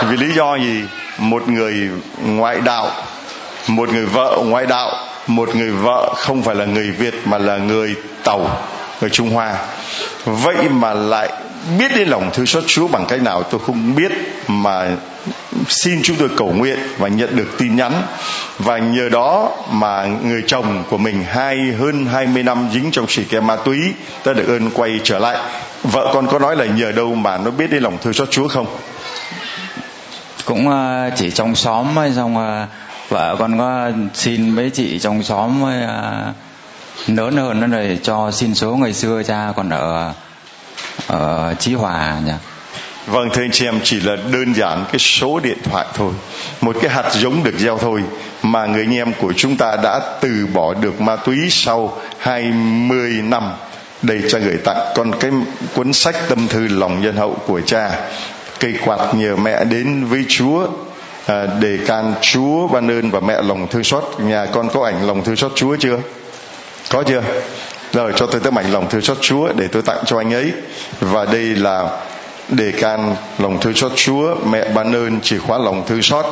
A: Vì lý do gì? Một người ngoại đạo, Một người vợ ngoại đạo, Một người vợ không phải là người Việt Mà là người Tàu, Người Trung Hoa. Vậy mà lại biết đến lòng thương xót Chúa bằng cách nào tôi không biết, mà xin chúng tôi cầu nguyện và nhận được tin nhắn. Và nhờ đó mà người chồng của mình hai, hơn 20 năm dính trong xì ke ma túy ta được ơn quay trở lại. Vợ con có nói là nhờ đâu mà nó biết đến lòng thương xót Chúa không?
M: Cũng ờ, chỉ trong xóm hay xong vợ con có xin mấy chị trong xóm ờ, lớn hơn nó rồi cho xin số ngày xưa cha còn ở ở Chí Hòa nhỉ?
A: Vâng thưa anh chị em chỉ là đơn giản cái số điện thoại thôi. Một cái hạt giống được gieo thôi Mà người anh em của chúng ta đã từ bỏ được ma túy sau 20 năm. Đây cha gửi tặng con cái cuốn sách tâm thư lòng nhân hậu của cha. Cây quạt nhờ mẹ đến với Chúa à, Để can Chúa ban ơn và mẹ lòng thương xót. Nhà con có ảnh lòng thương xót Chúa chưa? Có chưa? Rồi cho tôi tấm ảnh lòng thương xót Chúa để tôi tặng cho anh ấy. Và đây là đề can lòng thương xót Chúa mẹ ban ơn chìa khóa lòng thương xót.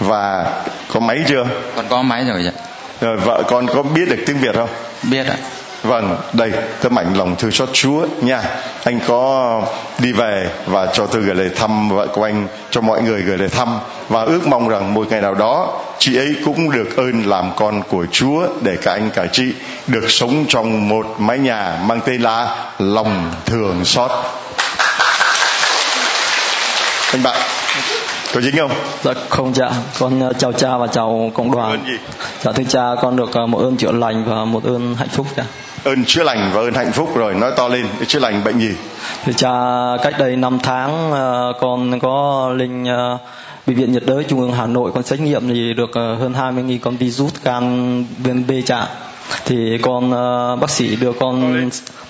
A: Và có máy chưa?
M: Con có máy rồi ạ.
A: Rồi vợ con có biết được tiếng Việt không?
M: Biết ạ
A: Vâng, đây tấm ảnh lòng thương xót Chúa nha. Anh có đi về và cho tôi gửi lời thăm vợ của anh, cho mọi người gửi lời thăm. Và ước mong rằng một ngày nào đó chị ấy cũng được ơn làm con của Chúa để cả anh cả chị được sống trong một mái nhà mang tên là lòng thường xót. Anh bạn có dính không?
N: Dạ không dạ con ờ, chào cha và chào cộng đoàn. Dạ thưa cha con được ờ, một ơn chữa lành và một ơn hạnh phúc dạ
A: ơn chữa lành và ơn hạnh phúc rồi nói to lên chữa lành bệnh gì?
N: Thưa cha cách đây 5 tháng ờ, con có linh bệnh viện nhiệt đới trung ương Hà Nội con xét nghiệm thì được hơn 20.000 con virus gan viêm B chạm thì con bác sĩ đưa con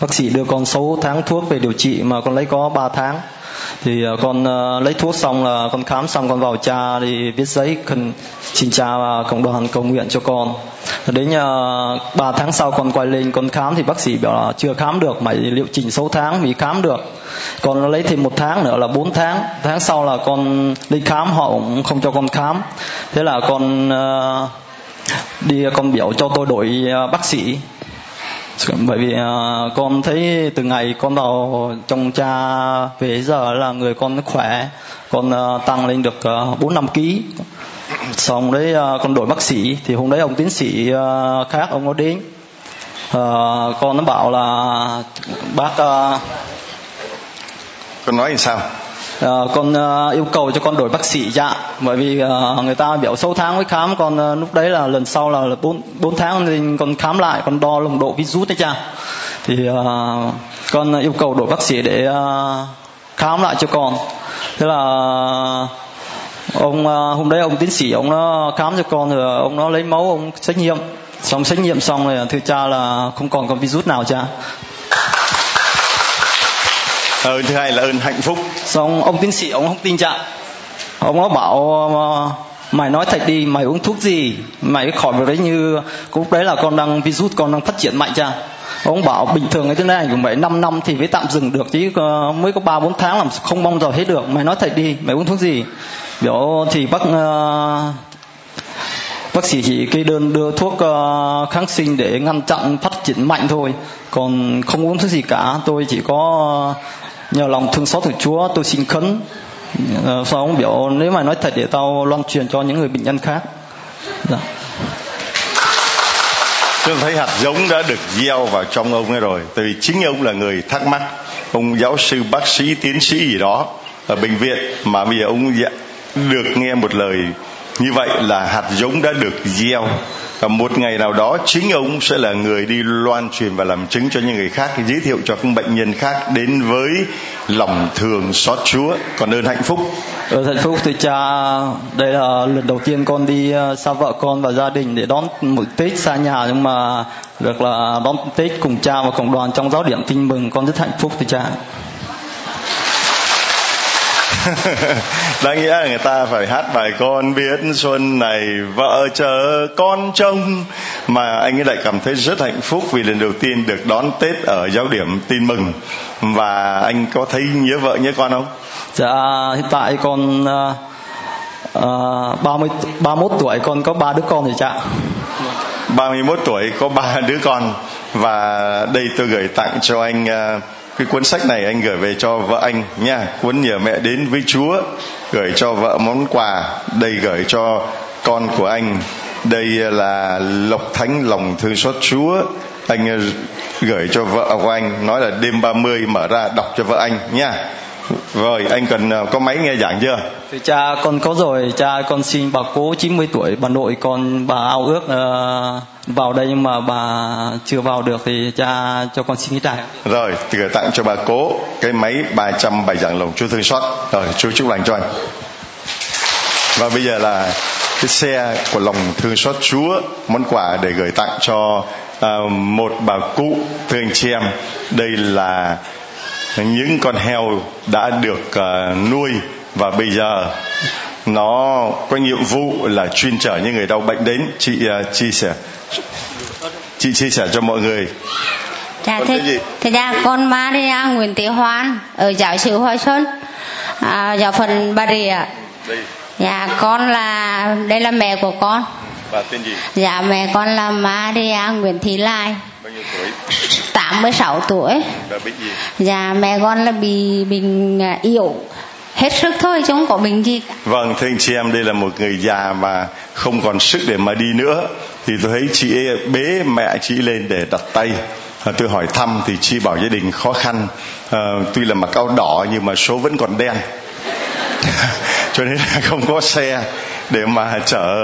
N: bác sĩ đưa con 6 tháng thuốc về điều trị mà con lấy có 3 tháng thì ờ, con ờ, lấy thuốc xong là con khám xong, con vào cha thì viết giấy cần xin cha và cộng đoàn cầu nguyện cho con. Đến nhà ba tháng sau con quay lên, con khám thì bác sĩ bảo là chưa khám được, mày liệu trình 6 tháng mới khám được. Con lấy thêm một tháng nữa là 4 tháng. Tháng sau là con đi khám, họ cũng không cho con khám. Thế là con đi, con biểu cho tôi đổi bác sĩ. Dạ, bởi vì uh, con thấy từ ngày con vào trong cha về giờ là người con khỏe con uh, tăng lên được à, bốn năm ký. Xong đấy uh, con đổi bác sĩ thì hôm đấy ông tiến sĩ uh, khác ông có đến. Uh, con nó bảo là bác uh,
A: con nói thì sao?
N: À, con uh, yêu cầu cho con đổi bác sĩ dạ. Bởi vì uh, người ta biểu 6 tháng mới khám còn uh, lúc đấy là lần sau là, là 4, 4 tháng thì con khám lại con đo nồng độ virus đấy cha. Thì uh, con yêu cầu đổi bác sĩ để uh, khám lại cho con. Thế là ông uh, hôm đấy ông tiến sĩ ông nó khám cho con rồi ông nó lấy máu ông xét nghiệm. Xong xét nghiệm xong rồi thưa cha là không còn con virus nào cha
A: ơn thứ hai là ơn hạnh phúc.
N: Xong ông tiến sĩ ông không tin trạng, ông nó bảo ờ, mày nói thật đi mày uống thuốc gì? Mày khỏi việc đấy như lúc đấy là con đang virus con đang phát triển mạnh cha. Ông bảo bình thường cái thứ này cũng phải 5 năm thì mới tạm dừng được chứ ờ, mới có ba bốn tháng làm không mong giờ hết được. Mày nói thật đi mày uống thuốc gì? Biểu thì bác uh, bác sĩ chỉ kê đơn đưa thuốc uh, kháng sinh để ngăn chặn phát triển mạnh thôi. Còn không uống thuốc gì cả. Tôi chỉ có nhờ lòng thương xót của Chúa tôi xin khấn. Ờ, uh, sau ông biểu nếu mà nói thật để tao loan truyền cho những người bệnh nhân khác. Dạ.
A: Tôi thấy hạt giống đã được gieo vào trong ông ấy rồi Tại vì chính ông là người thắc mắc. Ông giáo sư, bác sĩ, tiến sĩ gì đó Ở bệnh viện Mà bây giờ ông dạ, được nghe một lời Như vậy là hạt giống đã được gieo và một ngày nào đó, chính ông sẽ là người đi loan truyền và làm chứng cho những người khác, giới thiệu cho các bệnh nhân khác đến với lòng thường xót Chúa. Còn ơn hạnh phúc.
N: Ở hạnh phúc thưa cha, đây là lần đầu tiên con đi ờ, xa vợ con và gia đình để đón một Tết xa nhà. Nhưng mà được là đón Tết cùng cha và cộng đoàn trong giáo điểm tin mừng. Con rất hạnh phúc thưa cha
A: đáng nghĩa là người ta phải hát bài con biết xuân này vợ chờ con trông. Mà anh ấy lại cảm thấy rất hạnh phúc vì lần đầu tiên được đón tết ở giáo điểm tin mừng. Và anh có thấy nhớ vợ nhớ con không?
N: Dạ hiện tại con uh, 30 31 tuổi con có ba đứa con rồi cha
A: 31 tuổi có ba đứa con. Và đây tôi gửi tặng cho anh uh, cái cuốn sách này anh gửi về cho vợ anh nha. Cuốn nhờ mẹ đến với chúa, gửi cho vợ món quà. Đây gửi cho con của anh. Đây là lộc thánh lòng thương xót chúa. Anh ờ, gửi cho vợ của anh. Nói là đêm 30 mở ra đọc cho vợ anh nha rồi anh cần ờ, có máy nghe giảng chưa?
N: Thì cha con có rồi cha con xin bà cố 90 tuổi bà nội con bà ao ước uh, vào đây nhưng mà bà chưa vào được thì cha cho con xin cái tài
A: rồi thì gửi tặng cho bà cố cái máy 300 bài giảng lòng Chúa thương xót. Rồi chú chúc lành cho anh. Và bây giờ là cái xe của lòng thương xót Chúa món quà để gửi tặng cho uh, một bà cụ thưa anh chị em. Đây là những con heo đã được uh, nuôi và bây giờ nó có nhiệm vụ là chuyên chở những người đau bệnh đến. Chị uh, chia sẻ chị chia sẻ cho mọi người.
O: Dạ thế, thế ra con Maria Nguyễn Thị Hoan ở giáo sứ Hoa Xuân. À, giáo phận Bà Rịa. Dạ con là đây là mẹ của con.
A: Bà tên gì?
O: Dạ mẹ con là Maria Nguyễn Thị Lai
A: nhiêu tuổi
O: 86 tuổi
A: và bị gì
O: dạ mẹ con là bị bệnh à, yếu hết sức thôi chứ không có bệnh gì cả.
A: Vâng, thưa anh chị em, đây là một người già mà không còn sức để mà đi nữa. Thì tôi thấy chị ấy bế mẹ chị lên để đặt tay. À, tôi hỏi thăm thì chị bảo gia đình khó khăn. À, tuy là mặc áo đỏ nhưng mà số vẫn còn đen. cho nên là không có xe để mà chở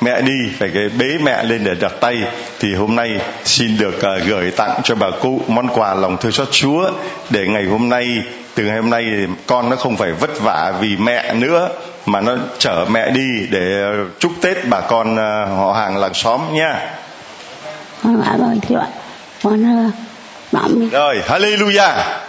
A: mẹ đi phải cái bế mẹ lên để đặt tay thì hôm nay xin được uh, gửi tặng cho bà cụ món quà lòng thương xót Chúa để ngày hôm nay từ ngày hôm nay con nó không phải vất vả vì mẹ nữa mà nó chở mẹ đi để chúc Tết bà con uh, họ hàng làng xóm nha.
O: Con. Con uh,
A: rồi hallelujah